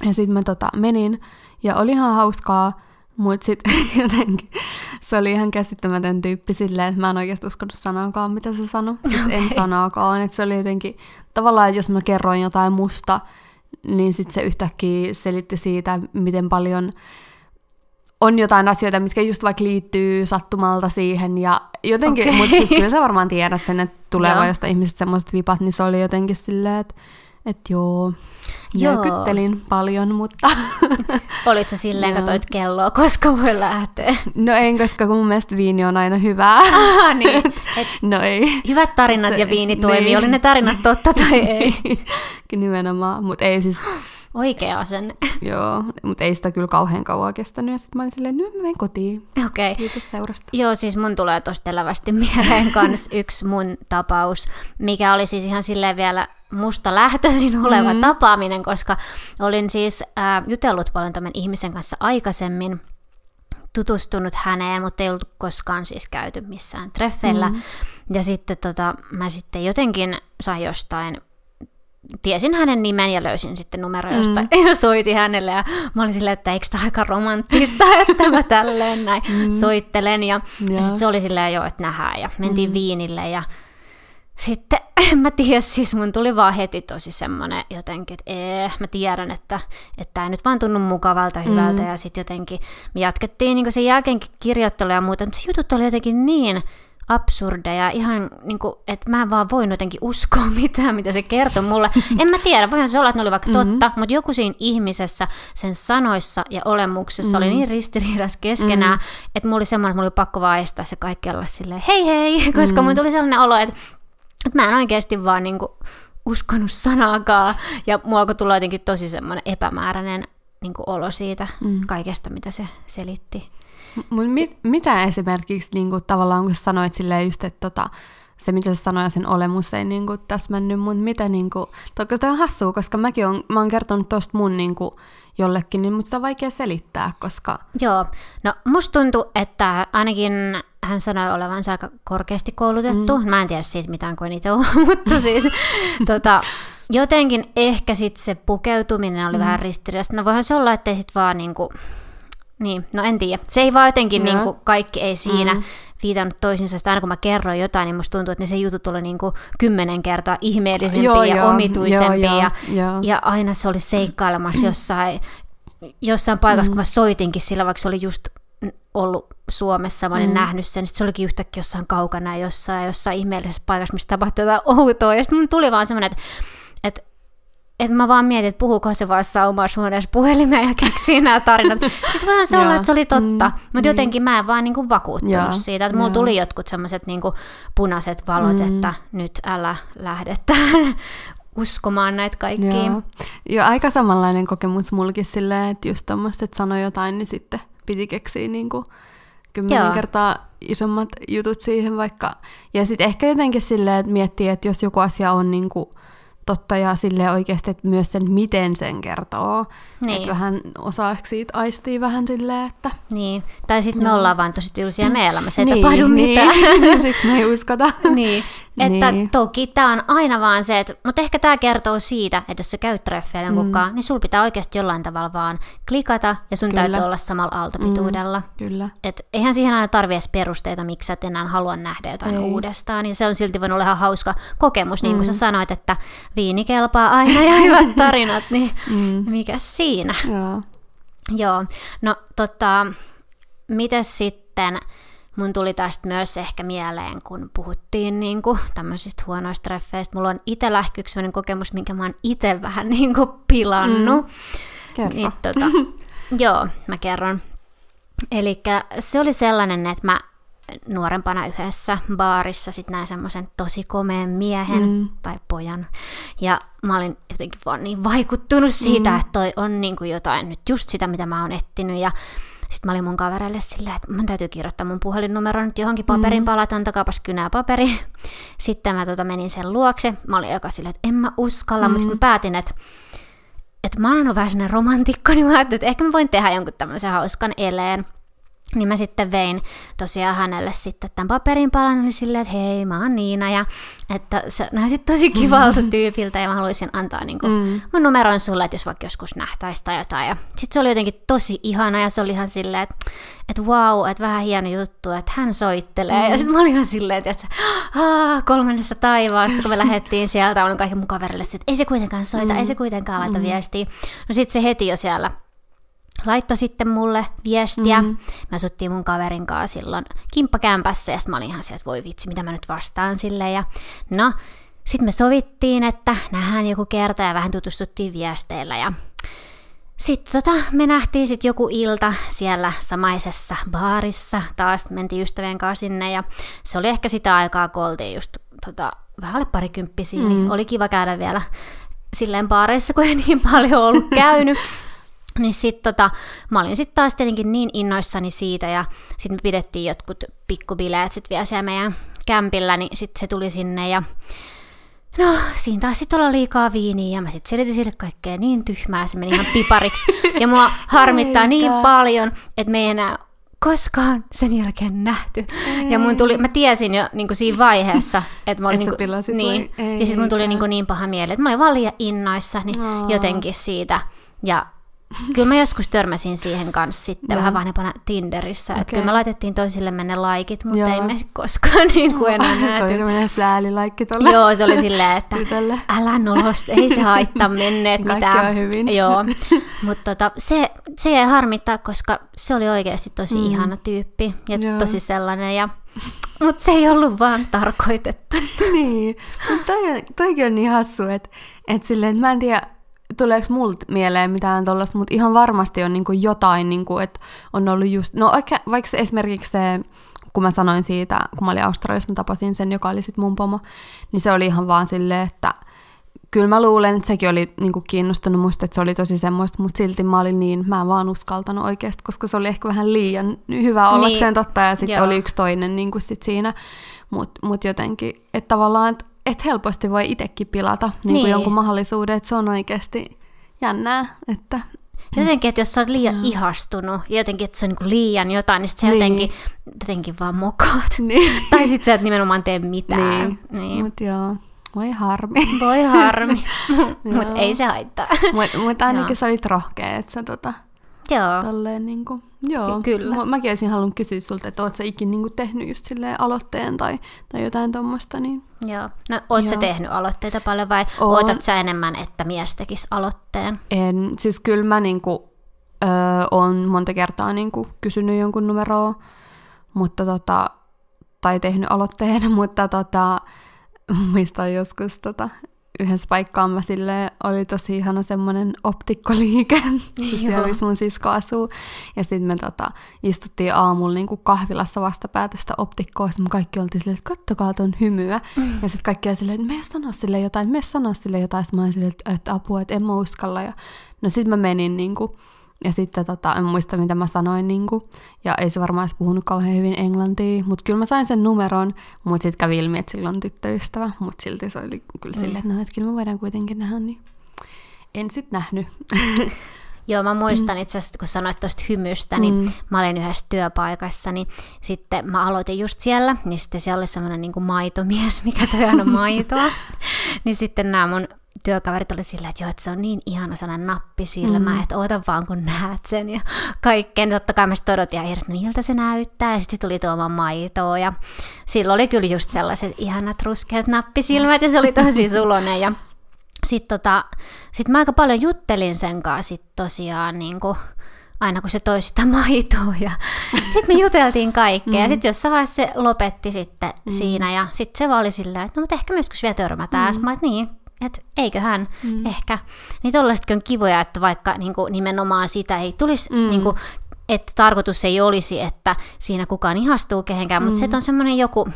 [SPEAKER 2] Ja sitten mä tota, menin, ja oli ihan hauskaa, mutta sitten jotenkin se oli ihan käsittämätön tyyppi silleen, että mä en oikeasti uskonut sanaakaan, mitä se sanoi. Siis en
[SPEAKER 1] Okei.
[SPEAKER 2] sanaakaan, että se oli jotenkin, tavallaan jos mä kerroin jotain musta, niin sitten se yhtäkkiä selitti siitä, miten paljon on jotain asioita, mitkä just vaikka liittyy sattumalta siihen ja jotenkin, okay. mutta siis kyllä sä varmaan tiedät sen, että tulee vaan jostain ihmiset semmoiset vipat, niin se oli jotenkin silleen, että että joo,
[SPEAKER 1] Joo.
[SPEAKER 2] järkyttelin paljon, mutta
[SPEAKER 1] Olitko silleen, katoit kelloa, koska voi lähteä?
[SPEAKER 2] no en, koska mun mielestä viini on aina hyvää.
[SPEAKER 1] Ah, niin. Et
[SPEAKER 2] No ei.
[SPEAKER 1] hyvät tarinat
[SPEAKER 2] Se-
[SPEAKER 1] ja viini toimii,
[SPEAKER 2] niin.
[SPEAKER 1] oli ne tarinat totta tai ei.
[SPEAKER 2] Nimenomaan, mutta ei siis,
[SPEAKER 1] Oikea asenne.
[SPEAKER 2] joo, mutta ei sitä kyllä kauhean kauan kestänyt. Ja sitten mä olin silleen, nyt mä menen kotiin.
[SPEAKER 1] Okei. Okay.
[SPEAKER 2] Kiitos seurasta.
[SPEAKER 1] Joo, siis mun tulee tosta elävästi mieleen kans yksi mun tapaus, mikä oli siis ihan silleen vielä musta lähtöisin oleva mm. tapaaminen, koska olin siis äh, jutellut paljon tämän ihmisen kanssa aikaisemmin, tutustunut häneen, mutta ei ollut koskaan siis käyty missään treffeillä. Mm. Ja sitten tota, mä sitten jotenkin sain jostain tiesin hänen nimen ja löysin sitten numero jostain mm. ja soitin hänelle ja mä olin silleen, että eikö tämä aika romanttista, että mä tälleen näin mm. soittelen ja, ja
[SPEAKER 2] Joo.
[SPEAKER 1] sitten se oli silleen jo, että nähdään ja mentiin mm. viinille ja sitten en mä tiedä, siis mun tuli vaan heti tosi semmonen jotenkin, että ee, mä tiedän, että tämä ei nyt vaan tunnu mukavalta, hyvältä mm. ja sitten jotenkin me jatkettiin niin sen jälkeenkin kirjoittelua ja muuta, mutta se jutut oli jotenkin niin absurdeja, ihan niin kuin, että mä en vaan voinut jotenkin uskoa mitään, mitä se kertoi mulle. En mä tiedä, voihan se olla, että ne oli vaikka
[SPEAKER 2] Mm-hmm.
[SPEAKER 1] totta, mutta joku siinä ihmisessä, sen sanoissa ja olemuksessa
[SPEAKER 2] Mm-hmm.
[SPEAKER 1] oli niin ristiriidassa keskenään, että mulla oli semmoinen, että mulla oli pakko vaan estää se kaikki olla silleen hei hei, koska
[SPEAKER 2] Mm-hmm.
[SPEAKER 1] mun tuli sellainen olo, että, että mä en oikeasti vaan niinku uskonut sanaakaan, ja mua alkoi tulla jotenkin tosi semmoinen epämääräinen niinku olo siitä mm. kaikesta, mitä se selitti.
[SPEAKER 2] Mut mit, mitä esimerkiksi niinku, tavallaan, kun sanoit silleen just, että tota, se mitä sä sanoit sen olemus ei niinku, täsmännyt, mutta mitä niinku, toki sitä on hassua, koska mäkin on, mä oon kertonut tosta mun niinku, jollekin, niin mutta sitä on vaikea selittää, koska
[SPEAKER 1] Joo, no musta tuntuu, että ainakin hän sanoi olevansa aika korkeasti koulutettu. Mm. Mä en tiedä siitä mitään, kun en itse ole, mutta siis tota, jotenkin ehkä sitten se pukeutuminen oli mm. vähän ristiriidasta. No voihan se olla, ettei sit vaan niinku, niin, no en tiedä. Se ei vaan jotenkin
[SPEAKER 2] Joo.
[SPEAKER 1] niinku, kaikki ei siinä mm. viitannut toisinsa. Sitä aina kun mä kerroin jotain, niin musta tuntuu, että ne se jutut oli niinku kymmenen kertaa ihmeellisempiä
[SPEAKER 2] Joo,
[SPEAKER 1] ja
[SPEAKER 2] joo,
[SPEAKER 1] omituisempia.
[SPEAKER 2] joo,
[SPEAKER 1] ja,
[SPEAKER 2] joo.
[SPEAKER 1] ja aina se oli seikkailemassa jossain, jossain paikassa, mm. kun mä soitinkin sillä, vaikka se oli just ollut Suomessa, mä olin mm. nähnyt sen, sit se olikin yhtäkkiä jossain kaukana ja jossain, jossain ihmeellisessä paikassa, missä tapahtui jotain outoa, ja sitten mun tuli vaan semmoinen, että, että että mä vaan mietin, että puhuuko se vaan omassa huoneessa puhelimeen ja keksii nämä tarinat. siis voihan se olla, että se oli totta,
[SPEAKER 2] Mm,
[SPEAKER 1] mm, mutta jotenkin mä en vaan niinku vakuuttunut
[SPEAKER 2] Joo,
[SPEAKER 1] siitä. Että mulla tuli jotkut semmoiset niinku punaiset valot, mm. että nyt älä lähde tähän uskomaan näitä kaikkia.
[SPEAKER 2] Joo. Joo, aika samanlainen kokemus mulkin silleen, että just tommoista, että sanoi jotain, niin sitten piti keksiä niin kuin kymmenen
[SPEAKER 1] Joo.
[SPEAKER 2] kertaa isommat jutut siihen vaikka. Ja sitten ehkä jotenkin silleen, että miettii, että jos joku asia on niin kuin totta ja sille oikeasti, että myös sen, miten sen kertoo.
[SPEAKER 1] Niin.
[SPEAKER 2] Että vähän osaa ehkä siitä aistii vähän silleen, että...
[SPEAKER 1] Niin. Tai sitten me ollaan vaan tosi tylsiä meidän elämässä, ei
[SPEAKER 2] niin,
[SPEAKER 1] tapahdu mitään.
[SPEAKER 2] Niin, siksi me ei uskota.
[SPEAKER 1] niin. Että
[SPEAKER 2] Niin.
[SPEAKER 1] toki tämä on aina vaan se, että, mutta ehkä tämä kertoo siitä, että jos sä käyt treffeillä mm. kukaan, niin sul pitää oikeasti jollain tavalla vaan klikata ja sun
[SPEAKER 2] Kyllä.
[SPEAKER 1] täytyy olla samalla aaltopituudella.
[SPEAKER 2] Kyllä.
[SPEAKER 1] Et eihän siihen aina tarvi edes perusteita, miksi sä et enää halua nähdä jotain
[SPEAKER 2] Ei.
[SPEAKER 1] uudestaan. Niin se on silti voinut olla ihan hauska kokemus, niin kuin sä sanoit, että viini kelpaa aina ja hyvät tarinat, niin
[SPEAKER 2] Mm.
[SPEAKER 1] mikä siinä?
[SPEAKER 2] Joo.
[SPEAKER 1] Joo, no tota, mites sitten, mun tuli tästä myös ehkä mieleen, kun puhuttiin niin kuin, tämmöisistä huonoista treffeistä. Mulla on itsellä ehkä yksi sellainen kokemus, minkä mä oon itse vähän niin kuin pilannut. Mm.
[SPEAKER 2] Kerro.
[SPEAKER 1] Niin, tota, joo, mä kerron. Eli se oli sellainen, että mä nuorempana yhdessä baarissa sit näin semmoisen tosi komeen miehen mm. tai pojan. Ja mä olin jotenkin vaan niin vaikuttunut siitä, mm. että toi on niinku jotain nyt just sitä, mitä mä oon etsinyt. Ja sitten mä olin mun kavereille silleen, että mun täytyy kirjoittaa mun puhelinnumero nyt johonkin paperin palat, antakaapas kynää paperi. Sitten mä tota menin sen luokse. Mä olin aika silleen, että en mä uskalla, mm. mutta sitten mä päätin, että että mä oon ollut vähän sellainen romantikko, niin mä ajattelin, että ehkä mä voin tehdä jonkun tämmöisen hauskan eleen. Niin mä sitten vein tosiaan hänelle sitten tämän paperin palan, niin silleen, että hei, mä oon Niina, ja että se näytit tosi kivalta tyypiltä, ja mä haluaisin antaa niin kuin, mm. mun numeron sulle, että jos vaikka joskus nähtäisi tai jotain. Ja sitten se oli jotenkin tosi ihana, ja se oli ihan silleen, että, että wow, että vähän hieno juttu, että hän soittelee. Mm. Ja sitten mä olin ihan silleen, että Aa, kolmannessa taivaassa, kun me lähdettiin sieltä, olin kaikki mun kaverille, että ei se kuitenkaan soita, mm. ei se kuitenkaan laita mm. viestiä. No sitten se heti jo siellä laittoi sitten mulle viestiä. Mm-hmm. Me asuttiin mun kaverin kanssa silloin kimppakämpässä ja sitten mä olin ihan sieltä, voi vitsi, mitä mä nyt vastaan sille. Ja no, sitten me sovittiin, että nähdään joku kerta ja vähän tutustuttiin viesteillä ja sitten tota, me nähtiin sitten joku ilta siellä samaisessa baarissa, taas mentiin ystävien kanssa sinne ja se oli ehkä sitä aikaa, kun oltiin just tota, vähän alle parikymppisiä, mm. niin oli kiva käydä vielä silleen baareissa, kun ei niin paljon ollut käynyt. Niin sit tota, mä olin sitten taas tietenkin niin innoissani siitä ja sitten me pidettiin jotkut pikkubileet sitten vielä siellä meidän kämpillä, niin sitten se tuli sinne ja no siinä taas sitten olla liikaa viiniä ja mä sitten selitin sille kaikkea niin tyhmää, se meni ihan pipariksi ja mua harmittaa niin paljon, että me ei enää koskaan sen jälkeen nähty. Ja mun tuli, mä tiesin jo niin siinä vaiheessa, että mä olin
[SPEAKER 2] Et sä
[SPEAKER 1] niin,
[SPEAKER 2] pilasit
[SPEAKER 1] niin,
[SPEAKER 2] vai?
[SPEAKER 1] ja sitten mun tuli niin, niin paha mieli, että mä olin vaan liian innoissa, niin
[SPEAKER 2] Aa.
[SPEAKER 1] jotenkin siitä. Ja kyllä mä joskus törmäsin siihen kanssa sitten
[SPEAKER 2] Joo.
[SPEAKER 1] vähän vanhempana Tinderissä, että
[SPEAKER 2] Okei.
[SPEAKER 1] kyllä me laitettiin toisillemme ne laikit, mutta
[SPEAKER 2] Joo.
[SPEAKER 1] ei me koskaan niin kuin enää
[SPEAKER 2] se oli
[SPEAKER 1] nähty.
[SPEAKER 2] semmoinen säälilaikki tuolle
[SPEAKER 1] Joo, se oli silleen, että
[SPEAKER 2] tytölle.
[SPEAKER 1] älä nolosta, ei se haittaa menneet mitään.
[SPEAKER 2] on hyvin.
[SPEAKER 1] Joo, mutta tota, se, se jäi harmittaa, koska se oli oikeasti tosi mm. ihana tyyppi ja
[SPEAKER 2] Joo.
[SPEAKER 1] tosi sellainen. Ja, mutta se ei ollut vaan tarkoitettu.
[SPEAKER 2] niin, mutta toi, on- toikin on niin hassu, että et silleen, että mä en tiedä, tuleeko multa mieleen mitään tollasta, mutta ihan varmasti on niinku jotain, niinku, että on ollut just, no oikein, vaikka esimerkiksi se, kun mä sanoin siitä, kun mä olin Australiassa, mä tapasin sen, joka oli sit mun pomo, niin se oli ihan vaan silleen, että kyllä mä luulen, että sekin oli niinku kiinnostunut musta, että se oli tosi semmoista, mutta silti mä olin niin, mä en vaan uskaltanut oikeasti, koska se oli ehkä vähän liian hyvä ollakseen
[SPEAKER 1] Niin,
[SPEAKER 2] totta, ja sitten oli yksi toinen niinku sit siinä, mutta mut jotenkin, että tavallaan, että et helposti voi itsekin pilata niin
[SPEAKER 1] Niin.
[SPEAKER 2] jonkun mahdollisuuden, että se on oikeasti jännää, että
[SPEAKER 1] Jotenkin, että jos sä oot liian mm. ihastunut ja jotenkin, että se on niinku liian jotain, niin sit sä
[SPEAKER 2] Niin.
[SPEAKER 1] jotenkin, jotenkin vaan mokaat.
[SPEAKER 2] niin,
[SPEAKER 1] Tai sit sä et nimenomaan tee mitään.
[SPEAKER 2] niin.
[SPEAKER 1] niin.
[SPEAKER 2] mutta joo, voi harmi.
[SPEAKER 1] Voi harmi, mutta ei se haittaa.
[SPEAKER 2] Mutta mut ainakin
[SPEAKER 1] Joo.
[SPEAKER 2] sä olit rohkea, että sä tota,
[SPEAKER 1] Joo.
[SPEAKER 2] tolleen niinku, joo.
[SPEAKER 1] Ky- kyllä.
[SPEAKER 2] Mä, mäkin olisin halunnut kysyä sulta, että oot sä ikin niinku tehnyt just silleen aloitteen tai, tai jotain tommosta, niin
[SPEAKER 1] Joo. No, oot sä
[SPEAKER 2] Joo.
[SPEAKER 1] tehnyt aloitteita paljon vai
[SPEAKER 2] Oon.
[SPEAKER 1] ootat sä enemmän, että mies tekisi aloitteen?
[SPEAKER 2] en, siis kyllä mä niinku, öö, on monta kertaa niinku kysynyt jonkun numeroa, mutta tota, tai tehnyt aloitteen, mutta tota, muistan joskus tota, yhdessä paikkaan mä sille oli tosi ihana semmoinen optikkoliike. siis siellä missä mun sisko asuu. Ja sitten me tota, istuttiin aamulla niin kuin kahvilassa vastapäätä sitä optikkoa. Sitten me kaikki oltiin silleen, että kattokaa ton hymyä. Mm. Ja sitten kaikki silleen, että me sanoa sille jotain, me sanoa sille jotain. Sitten mä olin silleen, että, että apua, että en mä uskalla. Ja no sitten mä menin niin kuin, ja sitten tota, en muista, mitä mä sanoin, niin kuin, ja ei se varmaan edes puhunut kauhean hyvin englantia, mutta kyllä mä sain sen numeron, mutta sitten kävi ilmi, että sillä on tyttöystävä, mutta silti se oli kyllä mm. silleen, että no, että kyllä me voidaan kuitenkin nähdä, niin en sitten nähnyt.
[SPEAKER 1] Joo, mä muistan itse asiassa, kun sanoit tuosta hymystä, niin mm. mä olin yhdessä työpaikassa, niin sitten mä aloitin just siellä, niin sitten siellä oli semmoinen niin maitomies, mikä toi aina maitoa. niin sitten nämä mun työkaverit oli silleen, että joo, että se on niin ihana sellainen nappisilmä, mm. että oota vaan kun näet sen ja kaikkeen. Totta kai mä sitten odotin ja että miltä se näyttää ja sitten tuli tuomaan maitoa ja silloin oli kyllä just sellaiset ihanat ruskeat nappisilmät ja se oli tosi sulonen ja sitten tota, sit mä aika paljon juttelin sen kanssa sit tosiaan niin kuin, aina kun se toi sitä maitoa. Ja sitten me juteltiin kaikkea. Mm. Ja sitten jossain vaiheessa se lopetti sitten mm. siinä. Ja sitten se vaan oli silleen, että no mutta ehkä me joskus vielä törmätään. Mm. mä että niin, että eiköhän mm. ehkä. Niin tollaisetkin on kivoja, että vaikka niin kuin, nimenomaan sitä ei tulisi, mm. niin kuin, että tarkoitus ei olisi, että siinä kukaan ihastuu kehenkään, mm. mutta se on semmoinen joku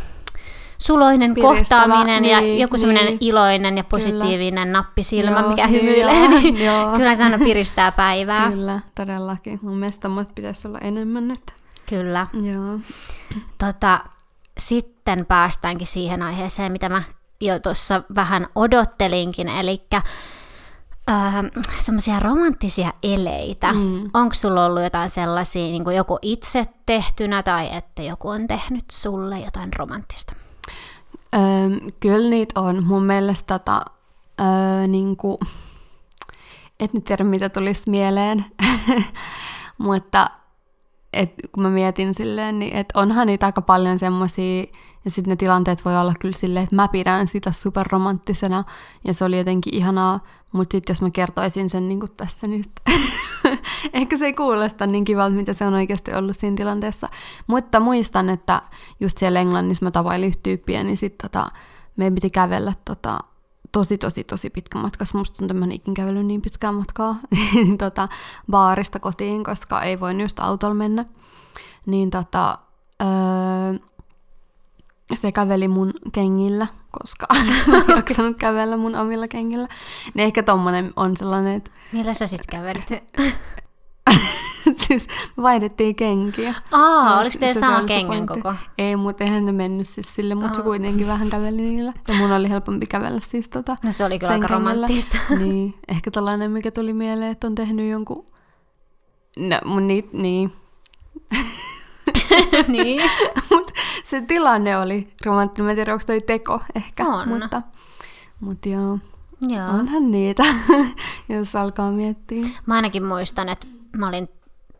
[SPEAKER 1] suloinen Piristävä, kohtaaminen niin, ja joku semmoinen niin. iloinen ja positiivinen kyllä. nappisilmä, joo, mikä hymyilee, joo, niin joo. kyllä se aina piristää päivää.
[SPEAKER 2] Kyllä, todellakin. Mun mielestä pitäisi olla enemmän nyt.
[SPEAKER 1] Kyllä.
[SPEAKER 2] Joo.
[SPEAKER 1] Tota, sitten päästäänkin siihen aiheeseen, mitä mä jo tuossa vähän odottelinkin, eli äh, semmoisia romanttisia eleitä. Mm. Onko sulla ollut jotain sellaisia, niin kuin joku itse tehtynä tai että joku on tehnyt sulle jotain romanttista?
[SPEAKER 2] Öö, kyllä niitä on. Mun mielestä tota, öö, niin kuin, et nyt tiedä mitä tulisi mieleen, mutta et kun mä mietin silleen, niin et onhan niitä aika paljon semmoisia, ja sitten ne tilanteet voi olla kyllä silleen, että mä pidän sitä superromanttisena, ja se oli jotenkin ihanaa, mutta sitten jos mä kertoisin sen niin kuin tässä, niin ehkä se ei kuulosta niin kivalta, mitä se on oikeasti ollut siinä tilanteessa. Mutta muistan, että just siellä Englannissa mä tavailin tyyppiä, niin sitten tota, meidän piti kävellä tota, tosi, tosi, tosi pitkä matka. Musta että mä ikin kävellyt niin pitkää matkaa tota, baarista kotiin, koska ei voi just autolla mennä. Niin tota, öö, se käveli mun kengillä, koska en jaksanut kävellä mun omilla kengillä. Niin ehkä tommonen on sellainen, että...
[SPEAKER 1] Millä sä sit kävelit?
[SPEAKER 2] siis vaihdettiin kenkiä.
[SPEAKER 1] Aa, oliko teidän sama kengen koko?
[SPEAKER 2] Ei, mutta eihän ne mennyt siis sille, mutta se kuitenkin vähän käveli niillä. Ja mun oli helpompi kävellä siis tota
[SPEAKER 1] No se oli kyllä aika romanttista.
[SPEAKER 2] niin, ehkä tällainen, mikä tuli mieleen, että on tehnyt jonkun... No, mun niit, niin.
[SPEAKER 1] niin.
[SPEAKER 2] Mut se tilanne oli romanttinen. Mä en tiedä, onko toi teko ehkä.
[SPEAKER 1] On.
[SPEAKER 2] Mutta, mutta joo.
[SPEAKER 1] Joo.
[SPEAKER 2] Onhan niitä, jos alkaa miettiä.
[SPEAKER 1] Mä ainakin muistan, että mä olin,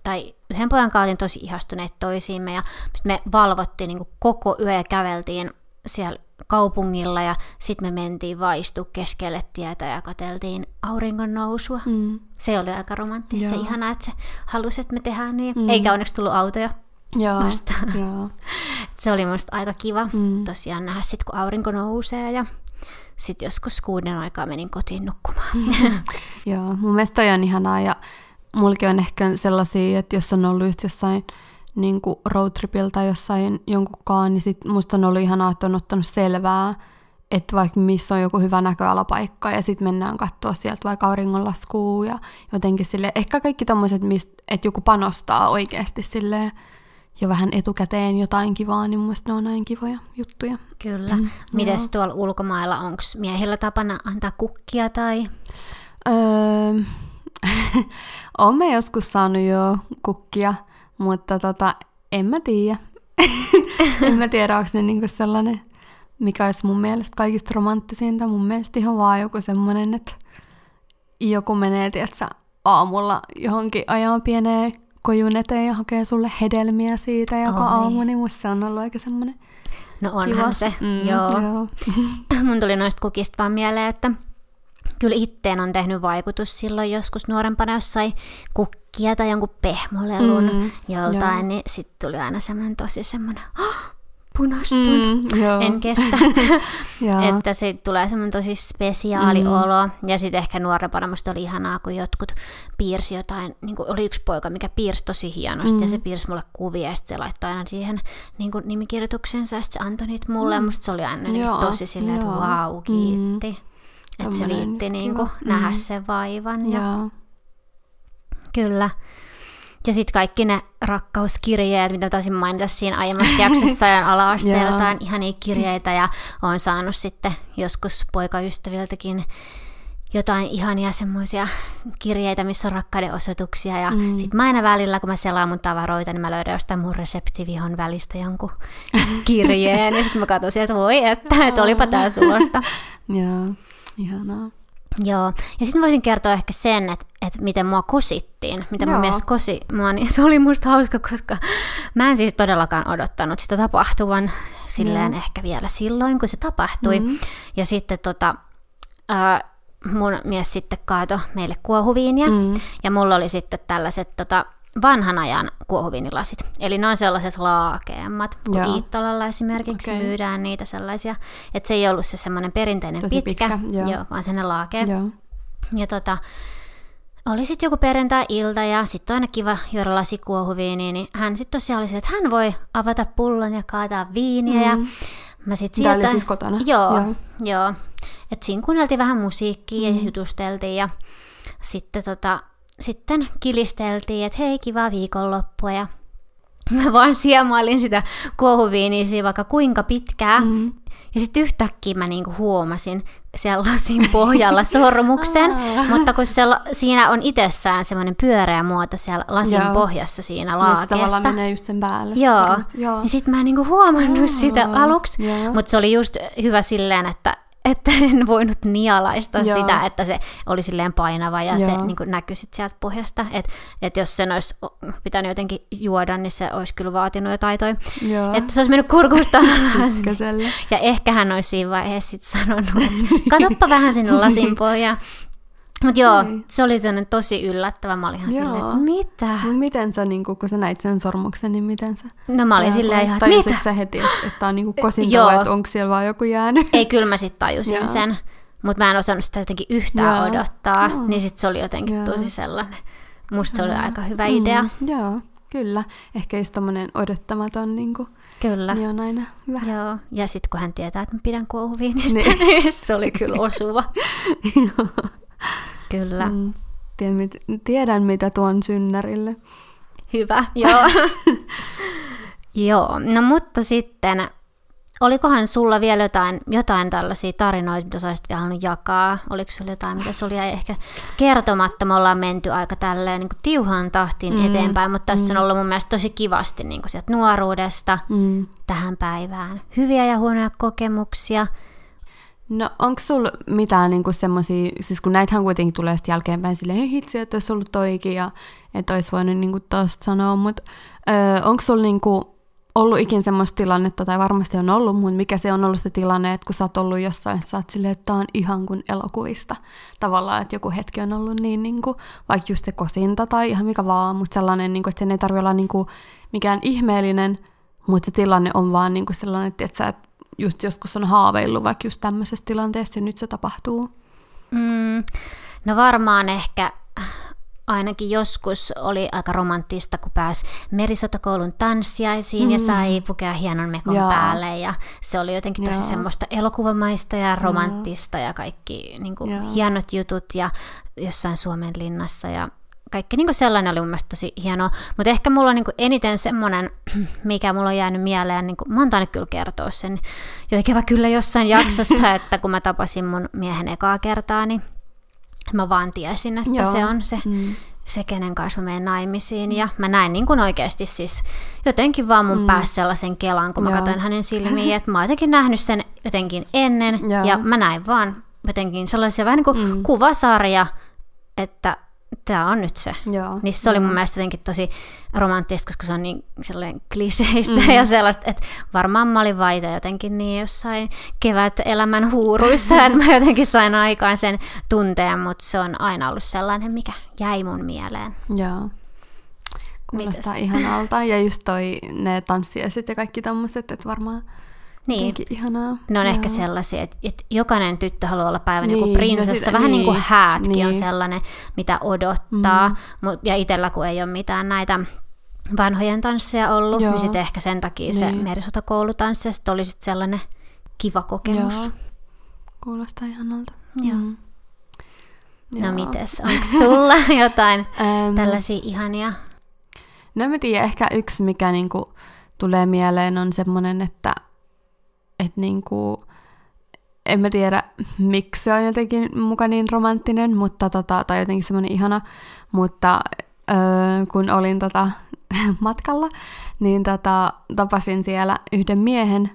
[SPEAKER 1] tai yhden pojan kanssa olin tosi ihastuneet toisiimme ja me valvottiin niin koko yö ja käveltiin siellä kaupungilla ja sitten me mentiin vaistu keskelle tietä ja katseltiin auringon nousua. Mm. Se oli aika romanttista Joo. ihanaa, että se halusi, että me tehdään niin. Mm. Eikä onneksi tullut autoja
[SPEAKER 2] Joo,
[SPEAKER 1] vastaan.
[SPEAKER 2] Joo.
[SPEAKER 1] se oli musta aika kiva mm. tosiaan nähdä sitten, kun aurinko nousee ja sitten joskus kuuden aikaa menin kotiin nukkumaan.
[SPEAKER 2] Joo, mun mielestä toi on ihanaa ja mulki on ehkä sellaisia, että jos on ollut just jossain niin kuin roadtripilta tai jossain jonkunkaan, niin sit musta on ollut ihanaa, että on ottanut selvää, että vaikka missä on joku hyvä näköalapaikka ja sitten mennään katsoa sieltä vaikka auringonlaskua ja jotenkin sille ehkä kaikki tommoset, että joku panostaa oikeasti silleen jo vähän etukäteen jotain kivaa, niin mun ne on aina kivoja juttuja.
[SPEAKER 1] Kyllä. Mm, Mites tuolla ulkomailla, onko miehillä tapana antaa kukkia tai?
[SPEAKER 2] Öö, Olen mä joskus saanut jo kukkia, mutta tota, en mä tiedä. en mä tiedä, onko ne niinku sellainen, mikä olisi mun mielestä kaikista romanttisinta. Mun mielestä ihan vaan joku semmoinen, että joku menee, tiedätkö, aamulla johonkin ajan pieneen kojun eteen ja hakee sulle hedelmiä siitä joka oh, aamu, niin. niin musta se on ollut aika semmoinen
[SPEAKER 1] No onhan
[SPEAKER 2] kiva.
[SPEAKER 1] se, mm, joo. joo. Mun tuli noista kukista vaan mieleen, että kyllä itteen on tehnyt vaikutus silloin joskus nuorempana, jos sai kukkia tai jonkun pehmolelun mm, joltain, joo. niin sitten tuli aina semmoinen tosi semmoinen, oh, punastun,
[SPEAKER 2] Mm, joo.
[SPEAKER 1] en kestä. Että se tulee semmoinen tosi spesiaali mm. olo. Ja sitten ehkä nuorempana musta oli ihanaa, kun jotkut piirsi jotain, niin kuin oli yksi poika, mikä piirsi tosi hienosti, mm. ja se piirsi mulle kuvia, ja sitten se laittoi aina siihen niin kuin nimikirjoituksensa, ja sitten se antoi niitä mulle, mm. ja musta se oli aina niin tosi silleen, että vau, kiitti. Mm. Että se viitti niin kuin,
[SPEAKER 2] kiva.
[SPEAKER 1] nähdä
[SPEAKER 2] Mm.
[SPEAKER 1] sen vaivan. Ja,
[SPEAKER 2] Joo.
[SPEAKER 1] Kyllä. Ja sitten kaikki ne rakkauskirjeet, mitä taisin mainita siinä aiemmassa jaksossa ja ala-asteella, jotain ihania kirjeitä ja olen saanut sitten joskus poikaystäviltäkin jotain ihania semmoisia kirjeitä, missä on rakkauden osoituksia. Ja mm. sitten mä aina välillä, kun mä selaan mun tavaroita, niin mä löydän jostain mun reseptivihon välistä jonkun kirjeen. ja sitten mä katson sieltä, voi että, että olipa tää sulosta.
[SPEAKER 2] Joo. Ihanaa.
[SPEAKER 1] Joo, ja sitten voisin kertoa ehkä sen, että, että miten mua kosittiin, miten mun mies kosi mua, niin se oli musta hauska, koska mä en siis todellakaan odottanut sitä tapahtuvan silleen ehkä vielä silloin, kun se tapahtui. Mm-hmm. Ja sitten tota, äh, mun mies sitten kaato meille kuohuviinia, mm-hmm. ja mulla oli sitten tällaiset tota, vanhan ajan kuohuviinilasit. Eli ne on sellaiset laakeemmat, kun
[SPEAKER 2] Joo.
[SPEAKER 1] Esimerkiksi
[SPEAKER 2] Okei.
[SPEAKER 1] myydään niitä sellaisia. Että se ei ollut se semmoinen perinteinen
[SPEAKER 2] Tosi
[SPEAKER 1] pitkä,
[SPEAKER 2] pitkä, joo.
[SPEAKER 1] joo, vaan sellainen laakea.
[SPEAKER 2] Joo.
[SPEAKER 1] Ja tota, oli sitten joku perjantai-ilta ja sitten aina kiva juoda lasi kuohuviiniä, niin hän sitten tosiaan oli se, että hän voi avata pullon ja kaataa viiniä. Mm. Ja mä sit
[SPEAKER 2] Tää oli
[SPEAKER 1] sieltä...
[SPEAKER 2] siis kotona?
[SPEAKER 1] Joo,
[SPEAKER 2] Joo.
[SPEAKER 1] joo. joo. Et siinä kuunneltiin vähän musiikkia mm. ja jutusteltiin ja sitten, tota, sitten kilisteltiin, että hei kiva viikonloppua ja mä vaan siemailin sitä kuohuviiniä vaikka kuinka pitkään. Mm. Ja sitten yhtäkkiä mä niinku huomasin siellä lasin pohjalla sormuksen, mutta kun se, siinä on itsessään semmoinen pyöreä muoto siellä lasin
[SPEAKER 2] Joo.
[SPEAKER 1] pohjassa siinä
[SPEAKER 2] Niin, että tavallaan
[SPEAKER 1] laakeessa.
[SPEAKER 2] menee just sen päälle. se
[SPEAKER 1] Joo.
[SPEAKER 2] sormus. Joo.
[SPEAKER 1] Ja sitten mä en niinku huomannut sitä aluksi,
[SPEAKER 2] Joo.
[SPEAKER 1] mutta se oli just hyvä silleen, että että en voinut nialaista
[SPEAKER 2] Joo.
[SPEAKER 1] sitä, että se oli silleen painava ja se
[SPEAKER 2] Joo.
[SPEAKER 1] niin näkyi sieltä pohjasta. Että et jos sen olisi pitänyt jotenkin juoda, niin se olisi kyllä vaatinut jotain toi. Että se olisi mennyt kurkusta. Ja ehkä hän olisi siinä vaiheessa sit sanonut, katoppa vähän sinne lasin pohjaan. Mutta joo,
[SPEAKER 2] Ei.
[SPEAKER 1] se oli sellainen tosi yllättävä. Mä olin ihan
[SPEAKER 2] Joo.
[SPEAKER 1] silleen, että mitä?
[SPEAKER 2] Mut miten sä, niin kun sä näit sen sormuksen, niin miten sä...
[SPEAKER 1] No mä olin silleen ihan, mitä?
[SPEAKER 2] sä heti, että, että on niin
[SPEAKER 1] Joo.
[SPEAKER 2] kosintava, että onko siellä vaan joku jäänyt?
[SPEAKER 1] Ei, kyllä mä sitten tajusin
[SPEAKER 2] Joo.
[SPEAKER 1] sen. Mutta mä en osannut sitä jotenkin yhtään
[SPEAKER 2] Joo.
[SPEAKER 1] odottaa.
[SPEAKER 2] Joo.
[SPEAKER 1] Niin sitten se oli jotenkin
[SPEAKER 2] Joo.
[SPEAKER 1] tosi sellainen. Musta se oli aika hyvä idea.
[SPEAKER 2] Mm, joo, kyllä. Ehkä just tommonen odottamaton, niin kuin,
[SPEAKER 1] Kyllä.
[SPEAKER 2] niin on aina hyvä.
[SPEAKER 1] Joo. Ja sitten kun hän tietää, että mä pidän kuohuviinistä, niin se oli kyllä osuva. Kyllä.
[SPEAKER 2] Mm, tiedän, mit, tiedän, mitä tuon synnärille.
[SPEAKER 1] Hyvä, joo. joo, no mutta sitten, olikohan sulla vielä jotain, jotain tällaisia tarinoita, mitä sä olisit vielä halunnut jakaa? Oliko sulla jotain, mitä sulla jäi ehkä kertomatta? Me ollaan menty aika tälleen niin kuin tiuhaan tahtiin mm. eteenpäin, mutta tässä mm. on ollut mun mielestä tosi kivasti niin sieltä nuoruudesta
[SPEAKER 2] Mm.
[SPEAKER 1] tähän päivään. Hyviä ja huonoja kokemuksia.
[SPEAKER 2] No onko sulla mitään niinku semmosia, siis kun näitähän kuitenkin tulee sitten jälkeenpäin silleen, hei hitsi, että olisi ollut toikin ja että olisi voinut niinku tosta sanoa, mutta onko sulla niinku ollut ikin semmoista tilannetta, tai varmasti on ollut, mutta mikä se on ollut se tilanne, että kun sä oot ollut jossain, sä oot silleen, että tää on ihan kuin elokuvista. Tavallaan, että joku hetki on ollut niin, niinku, vaikka just se kosinta tai ihan mikä vaan, mutta sellainen, niinku, että sen ei tarvitse olla niinku mikään ihmeellinen, mutta se tilanne on vaan niinku sellainen, että sä et just joskus on haaveillut vaikka just tämmöisessä tilanteessa ja nyt se tapahtuu.
[SPEAKER 1] Mm, no varmaan ehkä ainakin joskus oli aika romanttista, kun pääsi merisotakoulun tanssiaisiin mm. ja sai pukea hienon mekon
[SPEAKER 2] Joo.
[SPEAKER 1] päälle. Ja se oli jotenkin tosi
[SPEAKER 2] Joo.
[SPEAKER 1] semmoista elokuvamaista ja romanttista ja kaikki niin kuin, hienot jutut ja jossain Suomen linnassa ja kaikki niin kuin sellainen oli mun mielestä tosi hienoa. Mutta ehkä mulla on niin kuin eniten semmoinen, mikä mulla on jäänyt mieleen, niin kuin, mä oon tainnut kyllä kertoa sen jo ikävä kyllä jossain jaksossa, että kun mä tapasin mun miehen ekaa kertaa, niin mä vaan tiesin, että
[SPEAKER 2] Joo.
[SPEAKER 1] se on se,
[SPEAKER 2] Mm.
[SPEAKER 1] se, kenen kanssa mä menen naimisiin. Ja mä näin niin kuin oikeasti siis jotenkin vaan mun mm. päässä sellaisen kelan, kun mä
[SPEAKER 2] Joo.
[SPEAKER 1] katsoin hänen silmiin, että mä oon jotenkin nähnyt sen jotenkin ennen.
[SPEAKER 2] Joo.
[SPEAKER 1] Ja mä näin vaan jotenkin sellaisia vähän niin kuin mm. kuvasarja, että tämä on nyt se.
[SPEAKER 2] Joo.
[SPEAKER 1] Niin se oli mun mielestä jotenkin tosi romanttista, koska se on niin sellainen kliseistä mm. ja sellaista, että varmaan mä olin vaita jotenkin niin jossain kevät elämän huuruissa, että mä jotenkin sain aikaan sen tunteen, mutta se on aina ollut sellainen, mikä jäi mun mieleen.
[SPEAKER 2] Joo. Kuulostaa ihanalta. Ja just toi ne tanssiaiset ja kaikki tommoset, että varmaan
[SPEAKER 1] Niin.
[SPEAKER 2] ihanaa.
[SPEAKER 1] Ne on
[SPEAKER 2] Joo.
[SPEAKER 1] ehkä sellaisia, että, että jokainen tyttö haluaa olla päivän
[SPEAKER 2] Niin,
[SPEAKER 1] joku
[SPEAKER 2] no
[SPEAKER 1] prinsessa.
[SPEAKER 2] sitä-
[SPEAKER 1] Vähän niin kuin
[SPEAKER 2] niin,
[SPEAKER 1] häätkin on
[SPEAKER 2] niin.
[SPEAKER 1] sellainen, mitä odottaa.
[SPEAKER 2] Mm.
[SPEAKER 1] Mut, ja itsellä kun ei ole mitään näitä vanhojen tansseja ollut,
[SPEAKER 2] Joo.
[SPEAKER 1] niin sitten ehkä sen takia se
[SPEAKER 2] Niin.
[SPEAKER 1] merisotakoulutanssi ja sitten oli sit sellainen kiva kokemus.
[SPEAKER 2] Joo. Kuulostaa ihanalta.
[SPEAKER 1] Joo.
[SPEAKER 2] Mm.
[SPEAKER 1] No
[SPEAKER 2] Joo.
[SPEAKER 1] mites, onko sulla jotain tällaisia ihania?
[SPEAKER 2] No mä tiedän, ehkä yksi mikä niinku tulee mieleen on semmonen, että et niinku, en mä tiedä miksi se on jotenkin muka niin romanttinen, mutta tota, tai jotenkin semmonen ihana, mutta öö, kun olin tota, matkalla, niin tota, tapasin siellä yhden miehen,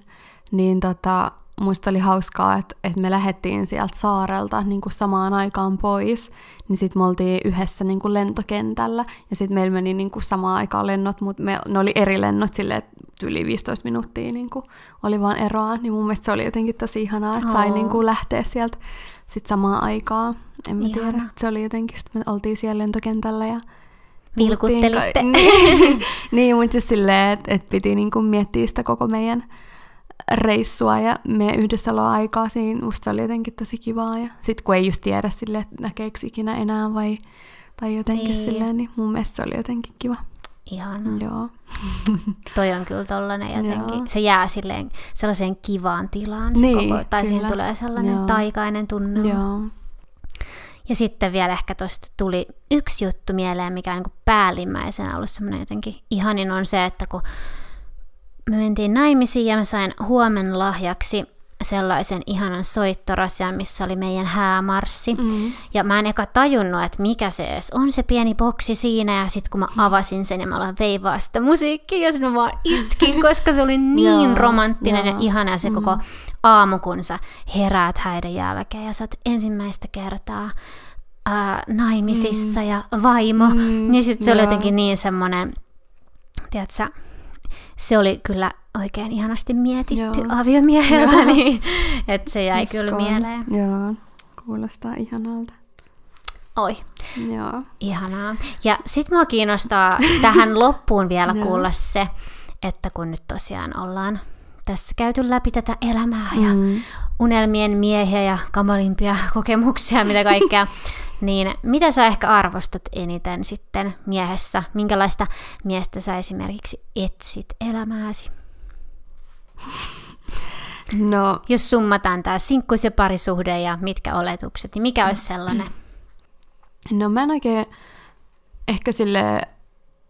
[SPEAKER 2] niin tota, musta oli hauskaa, että, että me lähdettiin sieltä saarelta niin kuin samaan aikaan pois, niin sitten me oltiin yhdessä niin kuin lentokentällä, ja sitten meillä meni niin kuin samaan aikaan lennot, mutta me, ne oli eri lennot silleen, että yli 15 minuuttia niin kuin oli vaan eroa, niin mun mielestä se oli jotenkin tosi ihanaa, että sai niin kuin lähteä sieltä sit samaan aikaan. En mä tiedä,
[SPEAKER 1] Ihana.
[SPEAKER 2] se oli jotenkin, sitten me oltiin siellä lentokentällä ja
[SPEAKER 1] Vilkuttelitte.
[SPEAKER 2] ka- niin, niin, mutta siis silleen, että et piti niinku miettiä sitä koko meidän reissua ja meidän yhdessäoloaikaa siinä. Musta se oli jotenkin tosi kivaa. Ja sit kun ei just tiedä silleen, että näkeekö ikinä enää vai, tai jotenkin
[SPEAKER 1] Niin.
[SPEAKER 2] silleen, niin mun mielestä se oli jotenkin kiva.
[SPEAKER 1] Ihana.
[SPEAKER 2] Joo.
[SPEAKER 1] Toi on kyllä tollanen jotenkin,
[SPEAKER 2] Joo.
[SPEAKER 1] se jää silleen sellaiseen kivaan tilaan se
[SPEAKER 2] Niin,
[SPEAKER 1] koko, tai siinä
[SPEAKER 2] kyllä.
[SPEAKER 1] tulee sellainen
[SPEAKER 2] Joo.
[SPEAKER 1] taikainen tunnelma.
[SPEAKER 2] Joo.
[SPEAKER 1] Ja sitten vielä ehkä tuosta tuli yksi juttu mieleen, mikä on niin päällimmäisenä ollut semmoinen jotenkin ihanin on se, että kun me mentiin naimisiin ja mä sain huomen lahjaksi sellaisen ihanan soittorasian, missä oli meidän häämarssi.
[SPEAKER 2] Mm.
[SPEAKER 1] Ja mä en eka tajunnut, että mikä se edes on se pieni boksi siinä. Ja sitten kun mä avasin sen ja mä aloin veivaa sitä musiikkia ja sitten mä vaan itkin, koska se oli niin
[SPEAKER 2] Joo,
[SPEAKER 1] romanttinen ja
[SPEAKER 2] joo.
[SPEAKER 1] ihana ja se koko aamu, kun sä heräät häiden jälkeen ja sä oot ensimmäistä kertaa ää, naimisissa ja vaimo.
[SPEAKER 2] Mm,
[SPEAKER 1] niin sitten se oli
[SPEAKER 2] joo.
[SPEAKER 1] jotenkin niin semmoinen, tiedätkö, se oli kyllä oikein ihanasti mietitty
[SPEAKER 2] Joo.
[SPEAKER 1] aviomieheltä,
[SPEAKER 2] Joo.
[SPEAKER 1] niin että se jäi kyllä
[SPEAKER 2] Uskon.
[SPEAKER 1] mieleen.
[SPEAKER 2] Joo. Kuulostaa ihanalta.
[SPEAKER 1] Oi.
[SPEAKER 2] Joo.
[SPEAKER 1] Ihanaa. Ja sit mua kiinnostaa tähän loppuun vielä kuulla se, että kun nyt tosiaan ollaan tässä käyty läpi tätä elämää ja
[SPEAKER 2] Mm.
[SPEAKER 1] unelmien miehiä ja kamalimpia kokemuksia, mitä kaikkea, niin mitä sä ehkä arvostat eniten sitten miehessä? Minkälaista miestä sä esimerkiksi etsit elämääsi?
[SPEAKER 2] No,
[SPEAKER 1] Jos summataan tämä sinkkuus ja parisuhde ja mitkä oletukset, niin mikä olisi sellainen?
[SPEAKER 2] No mä en oikein ehkä sille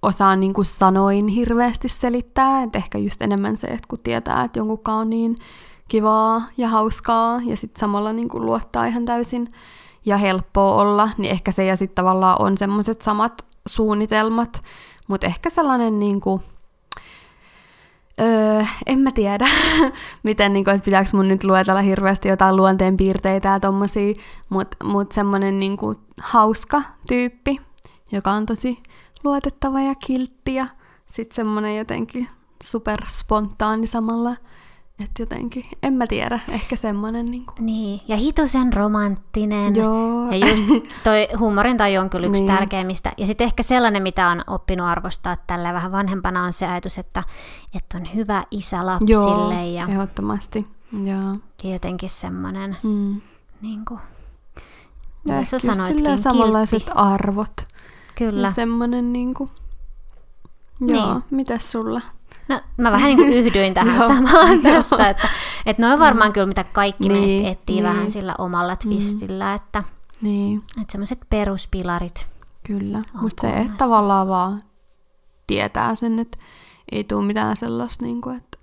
[SPEAKER 2] osaa niin kuin sanoin hirveästi selittää, että ehkä just enemmän se, että kun tietää, että jonkunkaan on niin kivaa ja hauskaa ja sitten samalla niin kuin luottaa ihan täysin ja helppoa olla, niin ehkä se ja sitten tavallaan on semmoiset samat suunnitelmat, mutta ehkä sellainen niin kuin, Öö, en mä tiedä, miten, niin kuin, että pitääkö mun nyt luetella hirveästi jotain luonteenpiirteitä ja tommosia, mutta mut semmonen niin hauska tyyppi, joka on tosi luotettava ja kiltti ja sit semmonen jotenkin super spontaani samalla, että jotenkin, en mä tiedä, ehkä semmonen niin kuin,
[SPEAKER 1] Niin, ja hitosen romanttinen.
[SPEAKER 2] joo,
[SPEAKER 1] Ja just toi huumorin taju on kyllä yksi
[SPEAKER 2] Niin.
[SPEAKER 1] tärkeimmistä. Ja sitten ehkä sellainen, mitä on oppinut arvostaa tällä vähän vanhempana, on se ajatus, että, että on hyvä isä
[SPEAKER 2] joo,
[SPEAKER 1] lapsille ja,
[SPEAKER 2] ehdottomasti, joo.
[SPEAKER 1] ja jotenkin semmoinen,
[SPEAKER 2] Mm.
[SPEAKER 1] niin kuin,
[SPEAKER 2] Ja
[SPEAKER 1] mitä sä sanoitkin,
[SPEAKER 2] silleen samanlaiset
[SPEAKER 1] kiltti.
[SPEAKER 2] arvot.
[SPEAKER 1] Kyllä.
[SPEAKER 2] Ja semmonen niinku... Joo,
[SPEAKER 1] Niin.
[SPEAKER 2] mitäs sulla?
[SPEAKER 1] No, mä vähän niin kuin yhdyin tähän samaan tässä, että, että ne on varmaan kyllä, mitä kaikki
[SPEAKER 2] Niin,
[SPEAKER 1] meistä etsii
[SPEAKER 2] niin.
[SPEAKER 1] vähän sillä omalla twistillä, että,
[SPEAKER 2] Niin,
[SPEAKER 1] että semmoiset peruspilarit.
[SPEAKER 2] kyllä. Mutta se, että tavallaan vaan tietää sen, että ei tule mitään sellaista, niinku, että...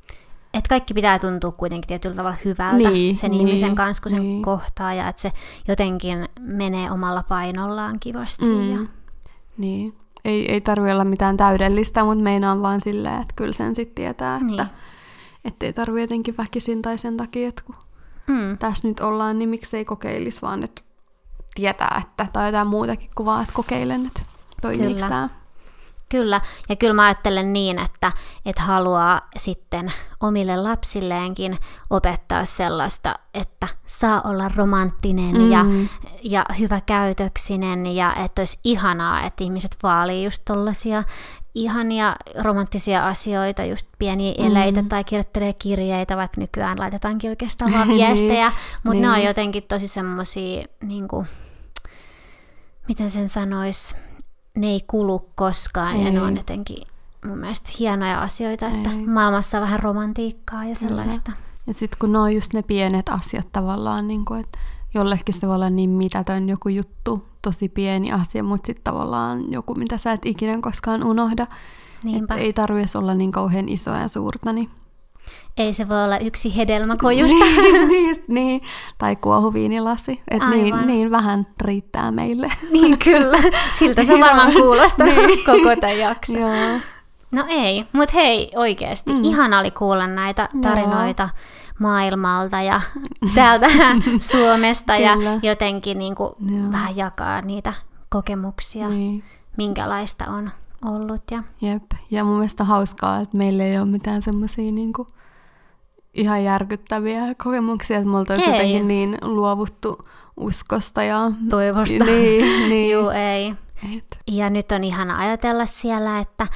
[SPEAKER 1] Että kaikki pitää tuntua kuitenkin tietyllä tavalla hyvältä
[SPEAKER 2] Niin,
[SPEAKER 1] sen
[SPEAKER 2] niin,
[SPEAKER 1] ihmisen kanssa, kun sen
[SPEAKER 2] niin.
[SPEAKER 1] kohtaa, ja että se jotenkin menee omalla painollaan kivasti. Mm. Ja,
[SPEAKER 2] Mm, niin. Ei, ei tarvi olla mitään täydellistä, mutta meinaan vaan silleen, että kyllä sen sitten tietää, että
[SPEAKER 1] Niin.
[SPEAKER 2] ettei tarvi jotenkin väkisin tai sen takia, että kun
[SPEAKER 1] mm.
[SPEAKER 2] tässä nyt ollaan, niin miksei kokeilisi, vaan että tietää, että tai jotain muutakin kuin vaan, että kokeilen, että toimiiko tämä.
[SPEAKER 1] Kyllä, ja kyllä mä ajattelen niin, että, että haluaa sitten omille lapsilleenkin opettaa sellaista, että saa olla romanttinen mm. ja, ja hyvä käytöksinen ja että olisi ihanaa, että ihmiset vaalii just tollasia ihania romanttisia asioita, just pieniä eleitä mm. tai kirjoittelee kirjeitä, vaikka nykyään laitetaankin oikeastaan vaan viestejä, mutta niin. ne on jotenkin tosi semmoisia, niin miten sen sanois, ne ei kulu koskaan ei. ja ne on jotenkin mun mielestä hienoja asioita, että ei. maailmassa on vähän romantiikkaa ja sellaista. Kyllä.
[SPEAKER 2] Ja sitten kun ne on just ne pienet asiat tavallaan, niin kuin, että jollekin se voi olla niin mitätön joku juttu, tosi pieni asia, mutta sitten tavallaan joku, mitä sä et ikinä koskaan unohda. Niinpä. ei tarvitsisi olla niin kauhean isoa ja suurta. Niin...
[SPEAKER 1] Ei se voi olla yksi hedelmäkojusta.
[SPEAKER 2] niin, niin, niin, tai kuohuviinilasi. Et niin, niin vähän riittää meille.
[SPEAKER 1] niin kyllä, siltä se varmaan kuulostaa niin. koko tämän jakso. Joo. No ei, mutta hei oikeasti, mm. ihana oli kuulla näitä tarinoita. Joo maailmalta ja täältä Suomesta ja jotenkin niin kuin vähän jakaa niitä kokemuksia, niin. minkälaista on ollut. Ja...
[SPEAKER 2] Jep, ja mun mielestä hauskaa, että meillä ei ole mitään semmoisia niin kuin ihan järkyttäviä kokemuksia, että me oltaisiin jotenkin niin luovuttu uskosta ja
[SPEAKER 1] toivosta.
[SPEAKER 2] Niin, niin.
[SPEAKER 1] Juu, ei. Et. Ja nyt on ihana ajatella siellä, että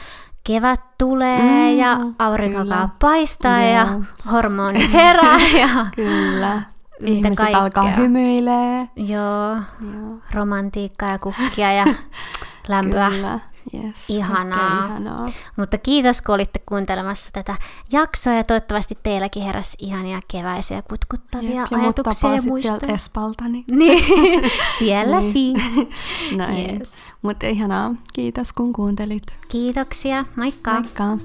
[SPEAKER 1] kevät tulee mm, ja aurinko alkaa paistaa Joo. ja hormonit herää. Ja
[SPEAKER 2] kyllä. Ihmiset kaikkea. alkaa hymyilee.
[SPEAKER 1] Joo. Joo. Romantiikkaa ja kukkia ja lämpöä. Kyllä.
[SPEAKER 2] Yes,
[SPEAKER 1] ihanaa. Okay, ihanaa. Mutta kiitos, kun olitte kuuntelemassa tätä jaksoa ja toivottavasti teilläkin heräsi ihania keväisiä kutkuttavia Jep, ajatuksia ja muistoja.
[SPEAKER 2] sieltä Espalta. Niin,
[SPEAKER 1] niin. siellä niin. siis.
[SPEAKER 2] Näin. Yes. Mutta ihanaa. Kiitos, kun kuuntelit.
[SPEAKER 1] Kiitoksia. Moikka.
[SPEAKER 2] Moikka.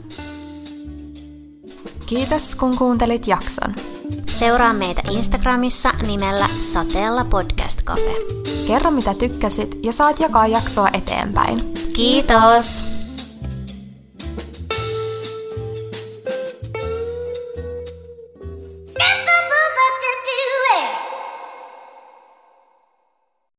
[SPEAKER 3] Kiitos, kun kuuntelit jakson.
[SPEAKER 1] Seuraa meitä Instagramissa nimellä Sateella Podcast Cafe.
[SPEAKER 3] Kerro mitä tykkäsit ja saat jakaa jaksoa eteenpäin.
[SPEAKER 1] Kiitos!